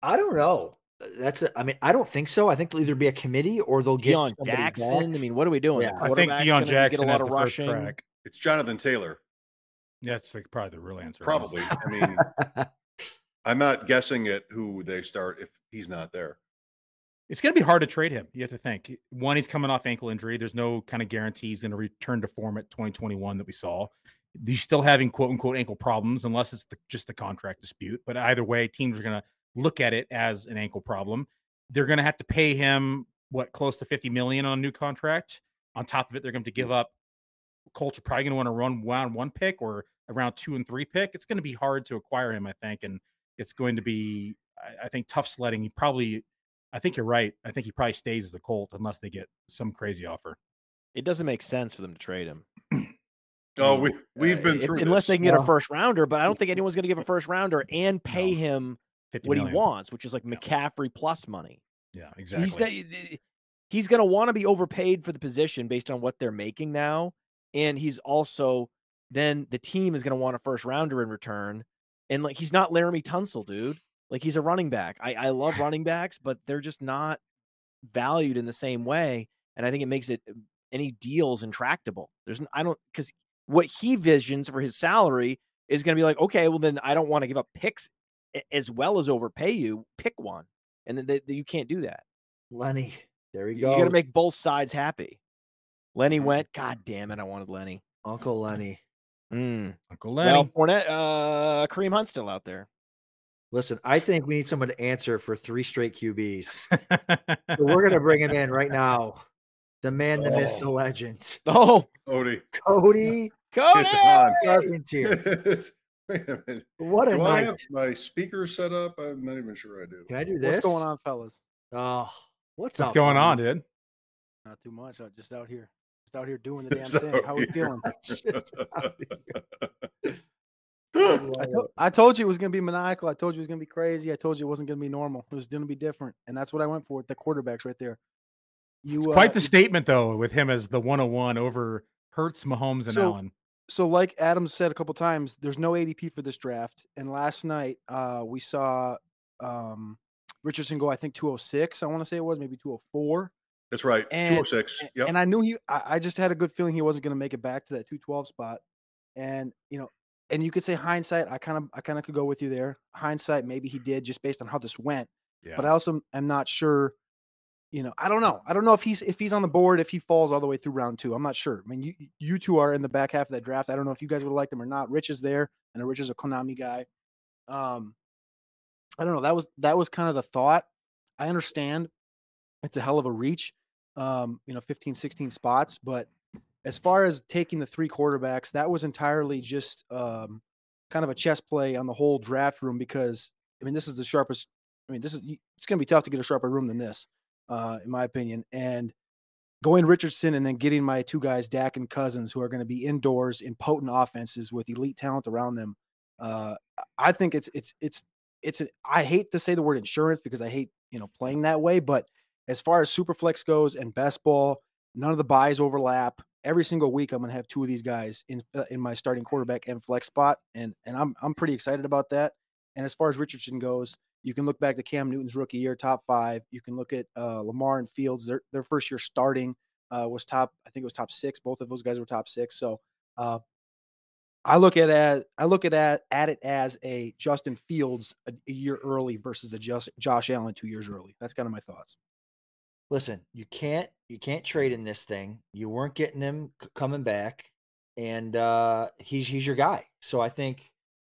I don't know. That's. A, I mean, I don't think so. I think they'll either be a committee or they'll get Deon somebody Jackson. back. I mean, what are we doing? Yeah. I think quarterback's Deon Jackson get a lot has of the first rushing. crack. It's Jonathan Taylor. That's like probably the real answer. Probably. I mean, I'm not guessing at who they start if he's not there. It's going to be hard to trade him. You have to think. One, he's coming off ankle injury. There's no kind of guarantee he's going to return to form at 2021 that we saw. He's still having quote unquote ankle problems, unless it's the, just the contract dispute. But either way, teams are going to look at it as an ankle problem. They're going to have to pay him what close to 50 million on a new contract. On top of it, they're going to give mm. up. Colts are probably going to want to run round one pick or around two and three pick. It's going to be hard to acquire him, I think, and it's going to be, I, I think, tough sledding. He probably I think you're right. I think he probably stays as the Colt unless they get some crazy offer. It doesn't make sense for them to trade him. Oh, we we've Uh, been if- through unless they can get Yeah. a first rounder, but I don't think anyone's going to give a first rounder and pay No. him 50 what he wants, which is like McCaffrey plus money. Yeah, exactly. He's he's going to want to be overpaid for the position based on what they're making now, and he's also then the team is going to want a first rounder in return, and like he's not Laremy Tunsil, dude. Like he's a running back. I I love running backs, but they're just not valued in the same way, and I think it makes it uh, any deals intractable. There's I don't because what he visions for his salary is going to be like, okay, well then I don't want to give up picks as well as overpay you. Pick one, and then they, they- you can't do that. Lenny, there you go. You got to make both sides happy. Lenny went. God damn it! I wanted Lenny. Uncle Lenny. Mm. Uncle Well, Lenny. Fournette, uh, Kareem Hunt's still out there. Listen, I think we need someone to answer for three straight QBs. So we're gonna bring him in right now. The man, the myth, the Oh. legend, Oh, Cody. Cody Cody! It's on. Carpentier. Wait a minute. What a Do I night! have my speaker set up? I'm not even sure I do. Can I do this? What's going on, fellas? Oh, what's, What's up, going on, dude? Not too much. I'm just out here. Just out here doing the damn thing. How we here. feeling? I, to- I told you it was gonna be maniacal. I told you it was gonna be crazy. I told you it wasn't gonna be normal. It was gonna be different, and that's what I went for. with The quarterbacks right there. You It's uh, quite the you- statement, though, with him as the 101 over Hurts, Mahomes, and So- Allen. so like Adams said a couple times, there's no ADP for this draft. And last night, uh, we saw um, Richardson go. I think 206. I want to say it was maybe 204. That's right. And- 206. A- Yep. And I knew he. I, I just had a good feeling he wasn't going to make it back to that 212 spot. And you know, and you could say hindsight. I kind of, I kind of could go with you there. Hindsight, maybe he did just based on how this went. Yeah. But I also am not sure. You know, I don't know. I don't know if he's if he's on the board if he falls all the way through round two. I'm not sure. I mean, you you two are in the back half of that draft. I don't know if you guys would have liked him or not. Rich is there, and Rich is a Konami guy. Um, I don't know. That was that was kind of the thought. I understand it's a hell of a reach. Um, you know, 15, 16 spots, but as far as taking the three quarterbacks, that was entirely just um, kind of a chess play on the whole draft room because I mean, this is the sharpest. I mean, this is it's going to be tough to get a sharper room than this, uh, in my opinion. And going Richardson and then getting my two guys, Dak and Cousins, who are going to be indoors in potent offenses with elite talent around them. Uh, I think it's it's it's it's. A, I hate to say the word insurance because I hate you know playing that way, but as far as superflex goes and best ball, none of the buys overlap. Every single week, I'm going to have two of these guys in uh, in my starting quarterback and flex spot, and and I'm I'm pretty excited about that. And as far as Richardson goes, you can look back to Cam Newton's rookie year, top five. You can look at uh, Lamar and Fields. Their their first year starting uh, was top. I think it was top six. Both of those guys were top six. So uh, I look at as I look at at, at it as a Justin Fields a, a year early versus a just, Josh Allen two years early. That's kind of my thoughts. Listen, you can't you can't trade in this thing. You weren't getting him c- coming back, and uh, he's he's your guy. So I think,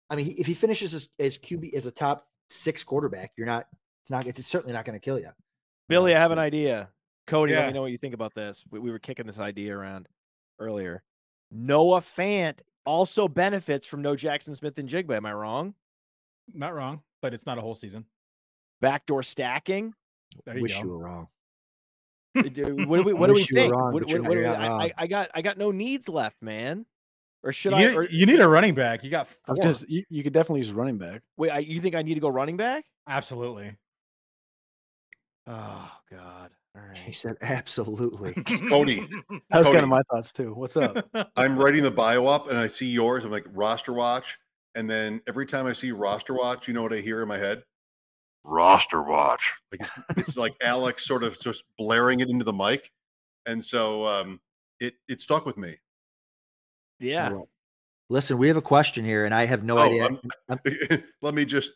I mean, if he finishes as, as QB as a top six quarterback, you're not. It's not. It's certainly not going to kill you. Billy, I have an idea. Cody, let me know what you think about this. We, we were kicking this idea around earlier. Noah Fant also benefits from no Jaxon Smith-Njigba. Am I wrong? Not wrong, but it's not a whole season. Backdoor stacking. There you Wish go. you were wrong. Uh, do- What do we, what do we Wish you were think? wrong, What- what- what we- I. I- I got I got no needs left, man. Or should You I? need, Or, you need a running back. You got four. Because you, you could definitely use a running back. wait, I, you think I need to go running back? Absolutely. Oh God! All He said absolutely. Cody, That was kind of my thoughts too. What's up? I'm writing the bio up and I see yours. I'm like roster watch, and then every time I see roster watch, you know what I hear in my head? Roster watch. Like it's, it's like Alex sort of just blaring it into the mic, and so um, it it stuck with me. Yeah. Listen, we have a question here, and I have no Oh, idea. I'm- I'm, Let me just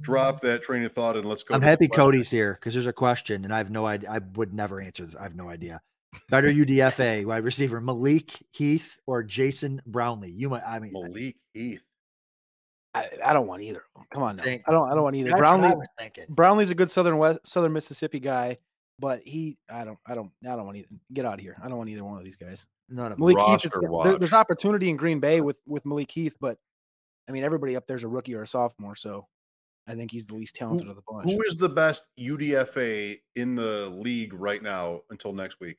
drop that train of thought and let's go. I'm happy. Cody's here because there's a question, and I have no idea. I would never answer this. I have no idea. Better UDFA wide receiver Malik Heath or Jason Brownlee? You might. I mean, Malik Heath. I, I don't want either. Come on, now. I don't. I don't want either. that's what I Brownlee. was thinking. Brownlee's a good Southern West, Southern Mississippi guy, but he. I don't. I don't. I don't want either. Get out of here. I don't want either one of these guys. None of them. Malik Heath is, there- there's opportunity in Green Bay with with Malik Heath, but I mean everybody up there's a rookie or a sophomore, so I think he's the least talented of the bunch. Who is the best UDFA in the league right now until next week?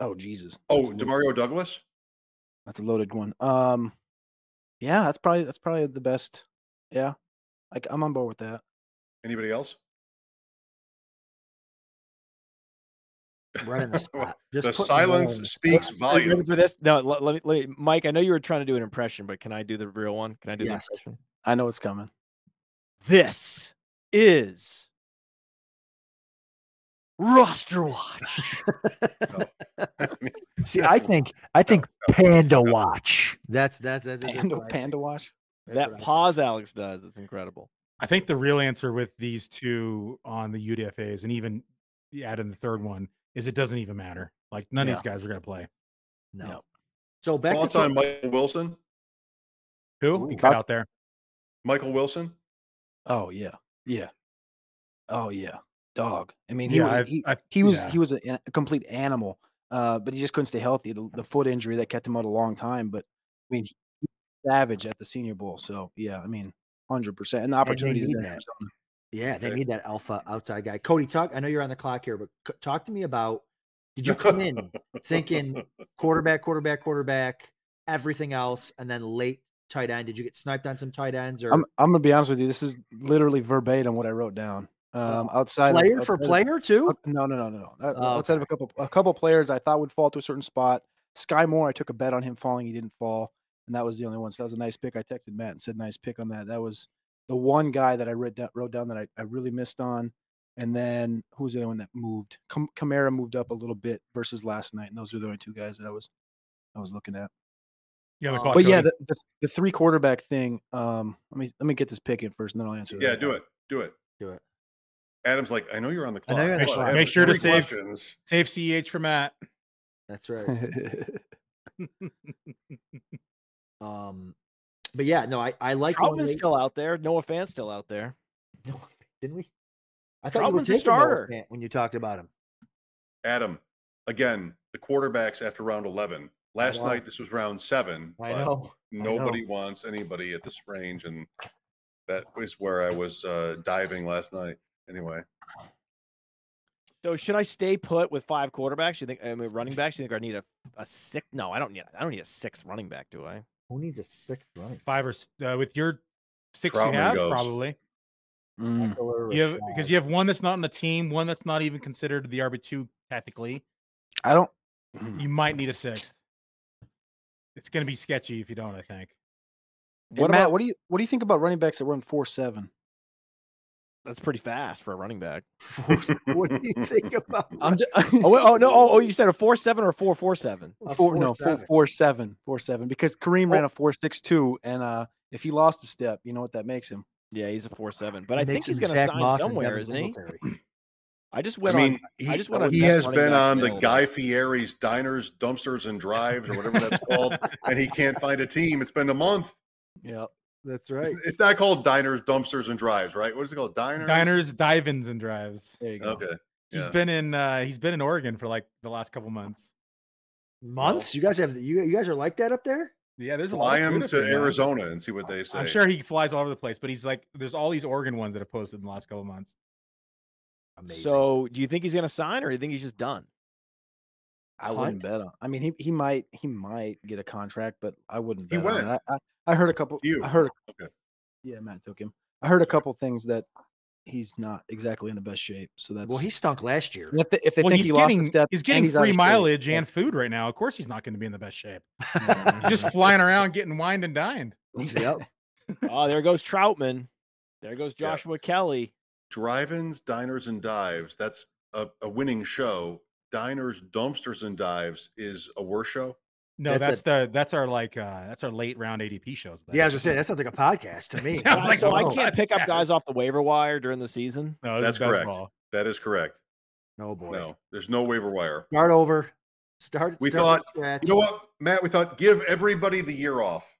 oh Jesus! Oh, That's a Demario Douglas. That's a loaded one. Um, yeah, that's probably that's probably the best. Yeah, like I'm on board with that. Anybody else? The spot. The silence speaks volumes. for this? No, let, let me, let me- Mike. I know you were trying to do an impression, but can I do the real one? Can I do Yes. the impression? I know it's coming. This is roster watch. See, I think I think Panda Watch. That's that's that's that's Panda, what I think. Panda watch. That's that what I think. pause Alex does, it's incredible. I think the real answer with these two on the UDFAs, and even you add in the third one, is it doesn't even matter. Like none of these guys are going to play. No. Yep. So back Thoughts to on Michael Wilson? Who? You Ooh. cut out there. Michael Wilson. Oh yeah, yeah. Oh yeah, dog. I mean, he Yeah, was I've- he, I've- he was yeah. he was a, a complete animal, uh, but he just couldn't stay healthy. The, the foot injury that kept him out a long time. But I mean, he, he was savage at the Senior Bowl. So yeah, I mean, hundred percent. And the opportunities there. that. Yeah, they need that alpha outside guy. Cody, talk. I know you're on the clock here, but c- talk to me about. Did you come in thinking quarterback, quarterback, quarterback, everything else, and then late tight end? Did you get sniped on some tight ends or I'm I'm gonna be honest with you. This is literally verbatim what I wrote down. Um, outside of- player for outside of- player too? Uh, No, no, no, no, no. Uh, Oh, outside of a couple, a couple players I thought would fall to a certain spot. Skyy Moore, I took a bet on him falling. He didn't fall, and that was the only one. So that was a nice pick. I texted Matt and said, "Nice pick on that." That was the one guy that I wrote down, wrote down that I, I really missed on. And then who's the other one that moved? Cam- Kamara moved up a little bit versus last night, and those are the only two guys that I was I was looking at. Yeah, the Um, clock, But yeah, the, the, the three quarterback thing. Um, let me let me get this pick in first, and then I'll answer. Yeah, that. do it. Do it. Do it. Adam's like, I know you're on the I clock. know you're on the but clock. have Make sure to save- questions. Save CH for Matt. That's right. um, but yeah, no, I I like the one Troutman's still out there. Noah Fant's still out there. No, didn't we? I thought you were a starter. When you talked about him. Adam, again, the quarterbacks after round 11. Last night, this was round seven. I but know. I know. Nobody wants anybody at this range. And that was where I was uh, diving last night. Anyway, So should I stay put with five quarterbacks? You think I mean running backs? You think I need a a six? No, I don't need. I don't need a sixth running back, do I? Who needs a sixth running? Five or uh, with your six Troutman you have goes. probably. Mm. You have because you have one that's not on the team, one that's not even considered the RB two technically. I don't. You might need a sixth. It's going to be sketchy if you don't. I think. What Matt? What do you what do you think about running backs that run four seven? That's pretty fast for a running back. what do you think about? I'm just, oh, oh no! Oh, oh, you said a four seven or a four four seven? four, no four, four seven four seven because Kareem ran a four six two and uh if he lost a step, you know what that makes him. Yeah, he's a four seven, but I think he's going to sign Moss somewhere, Devin isn't he? I just I mean, on. he, I just went on. he best has been on the. Guy Fieri's diners, dumpsters, and drives, or whatever that's called, and he can't find a team. It's been a month. Yeah, that's It's, it's not called diners, dumpsters, and drives, right? What is it called? Diners. Diners, dive-ins, and drives. There you go. Okay. He's Yeah. been in. uh He's been in Oregon for like the last couple months. Months? You guys have you you guys are like that up there? Yeah, there's a Fly lot. of him to there. Arizona and see what they say. I'm sure he flies all over the place, but he's like, there's all these Oregon ones that have posted in the last couple months. Amazing. So, do you think he's going to sign, or do you think he's just done? I wouldn't bet on. I mean, he he might he might get a contract, but I wouldn't. He bet on it. went. I, I, I heard a couple. You. I heard. Oh, okay. Yeah, Matt took him. I heard a couple things that he's not exactly in the best shape. So that's Well, he stunk last year. If they, if they well, think he's he lost a getting step, he's getting out free mileage yeah. and food right now. Of course, he's not going to be in the best shape. just flying around getting wined and dined. Yep. oh, there goes Troutman. There goes Joshua Kelley. Drive-ins, diners, and dives. That's a, a winning show. Diners, dumpsters, and dives is a worse show. No, That's that's, the that's our like uh that's our late round ADP shows. Yeah, I was gonna say that sounds like a podcast to me. Sounds like so I can't pick up guys off the waiver wire during the season. No, That's correct. ball. That is correct. Oh boy. No, there's no waiver wire. Start over. Start. We start thought, you know what, Matt? We thought give everybody the year off.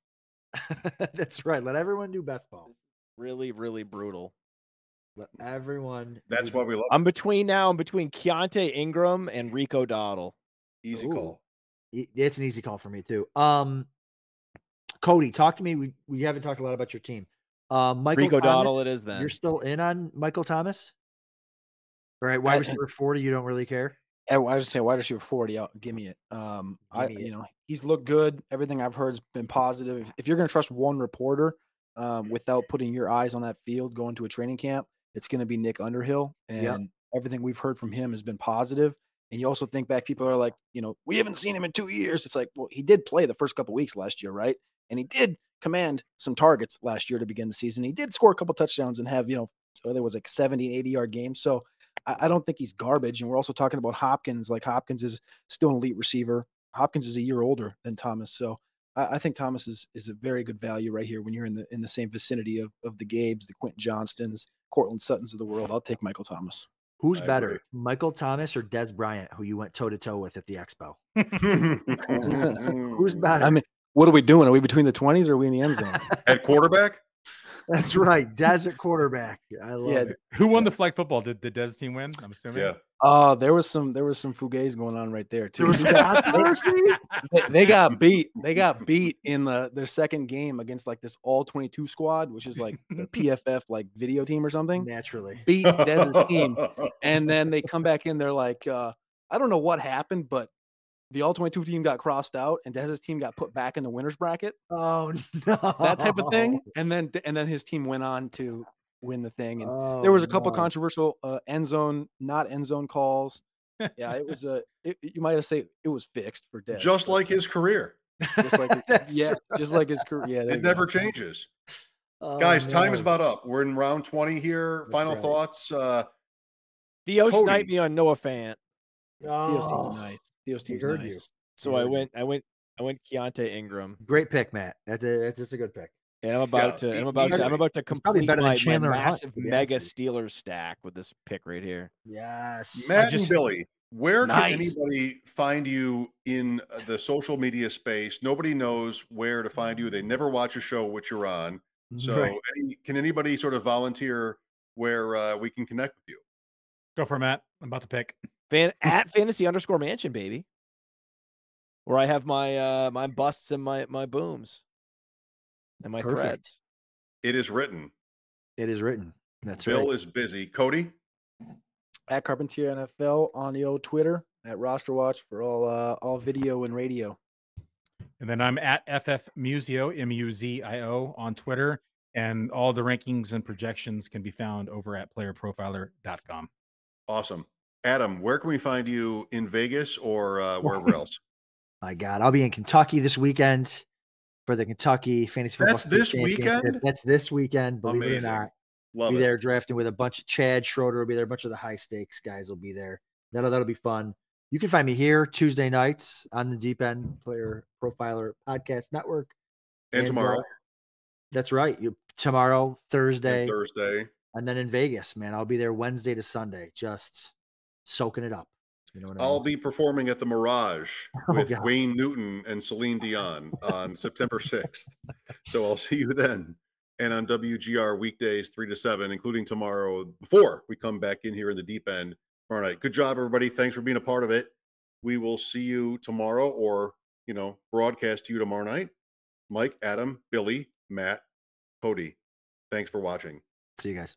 That's right. Let everyone do best ball. Really, really brutal. Let everyone. That's do why we love I'm between now. I'm between Keaontay Ingram and Rico Dowdle. easy Ooh. call. It's an easy call for me too. Um, Cody, talk to me. We we haven't talked a lot about your team. Um, Michael Rico Thomas, Dowdle it is then. You're still in on Michael Thomas. All right, wide I- receiver forty. You don't really care. I was saying wide receiver forty. Out, give me it. Um, I Give me it. you know he's looked good. Everything I've heard has been positive. If, if you're going to trust one reporter, um, without putting your eyes on that field, going to a training camp, it's going to be Nick Underhill. And Yep. everything we've heard from him has been positive. And you also think back, people are like, you know, we haven't seen him in two years. It's like, well, he did play the first couple weeks last year, right? And he did command some targets last year to begin the season. He did score a couple touchdowns and have, you know, so there was like 70 and 80 yard games. So I, I don't think he's garbage. And we're also talking about Hopkins. Like Hopkins is still an elite receiver. Hopkins is a year older than Thomas. So I, I think Thomas is is a very good value right here when you're in the in the same vicinity of of the Gabes, the Quentin Johnstons, Courtland Suttons of the world. I'll take Michael Thomas. Who's I better, agree. Michael Thomas or Dez Bryant, who you went toe to toe with at the expo? Who's Who's better? I mean, what are we doing? Are we between the 20s or are we in the end zone? at quarterback? That's right, Dez at quarterback. I love Yeah, it. Who won the flag football? Did the Dez team win? I'm assuming. Yeah. Uh, there was some there was some fugazi going on right there too. They got- they, they got beat. They got beat in the their second game against like this all 22 squad, which is like the PFF like video team or something. Naturally. Beat Dez's team. And then they come back in, they're like, uh, I don't know what happened, but the all 22 team got crossed out and Dez's team got put back in the winners bracket. Oh no. That type of thing. And then and then his team went on to win the thing. And there was a couple no. controversial uh, end zone, not end zone calls. Yeah, it was a. It, you might have say it was fixed for Dez. Just like his career. just like That's yeah, just like his career. Yeah, It you go. never changes. Oh, Guys, time is about up. We're in round 20 here. That's Final right. thoughts. Uh, Theo Cody. sniped me on Noah Fant, Theo's Oh, team's nice. Theo's he team's heard you. nice. so Yeah, I yeah. went. I went. I went Keaontay Ingram, Great pick, Matt. That's a, that's just a good pick. And I'm about Yeah, to. I'm about to. I'm about to complete my, than my Chandler Hunt, massive mega honest Steelers stack with this pick right here. Yes. Matt just- and Billy, where Nice. can anybody find you in uh, the social media space? Nobody knows where to find you. They never watch a show which you're on. So, Right. any, can anybody sort of volunteer where uh, we can connect with you? Go for it, Matt. I'm about to pick. Fan at fantasy underscore mansion, baby. Where I have my uh my busts and my my booms. And my Perfect. threads. It is written. It is written. That's Bill right. Bill is busy. Cody, At Carpentier NFL on the old Twitter. At Roster Watch for all uh, all video and radio. And then I'm at FF Muzio M U Z I O, on Twitter. And all the rankings and projections can be found over at playerprofiler.com. Awesome. Adam, where can we find you in Vegas or uh, wherever else? My God, I'll be in Kentucky this weekend for the Kentucky Fantasy Football. That's this weekend? That's this weekend. Believe it or Amazing. not, Love be it. there drafting with a bunch of Chad Schroeder will be there. A bunch of the high stakes guys will be there. That'll that'll be fun. You can find me here Tuesday nights on the Deep End Player Profiler Podcast Network. And tomorrow. uh, that's right. You tomorrow, Thursday, And Thursday. and then in Vegas, man. I'll be there Wednesday to Sunday, just soaking it up. You know I I'll mean? be performing at the Mirage Oh, with God. Wayne Newton and Celine Dion on September 6th. So I'll see you then. And on WGR weekdays, three to seven, including tomorrow, before we come back in here in the deep end tomorrow night. Good job, everybody. Thanks for being a part of it. We will see you tomorrow or, you know, broadcast to you tomorrow night. Mike, Adam, Billy, Matt, Cody, thanks for watching. See you guys.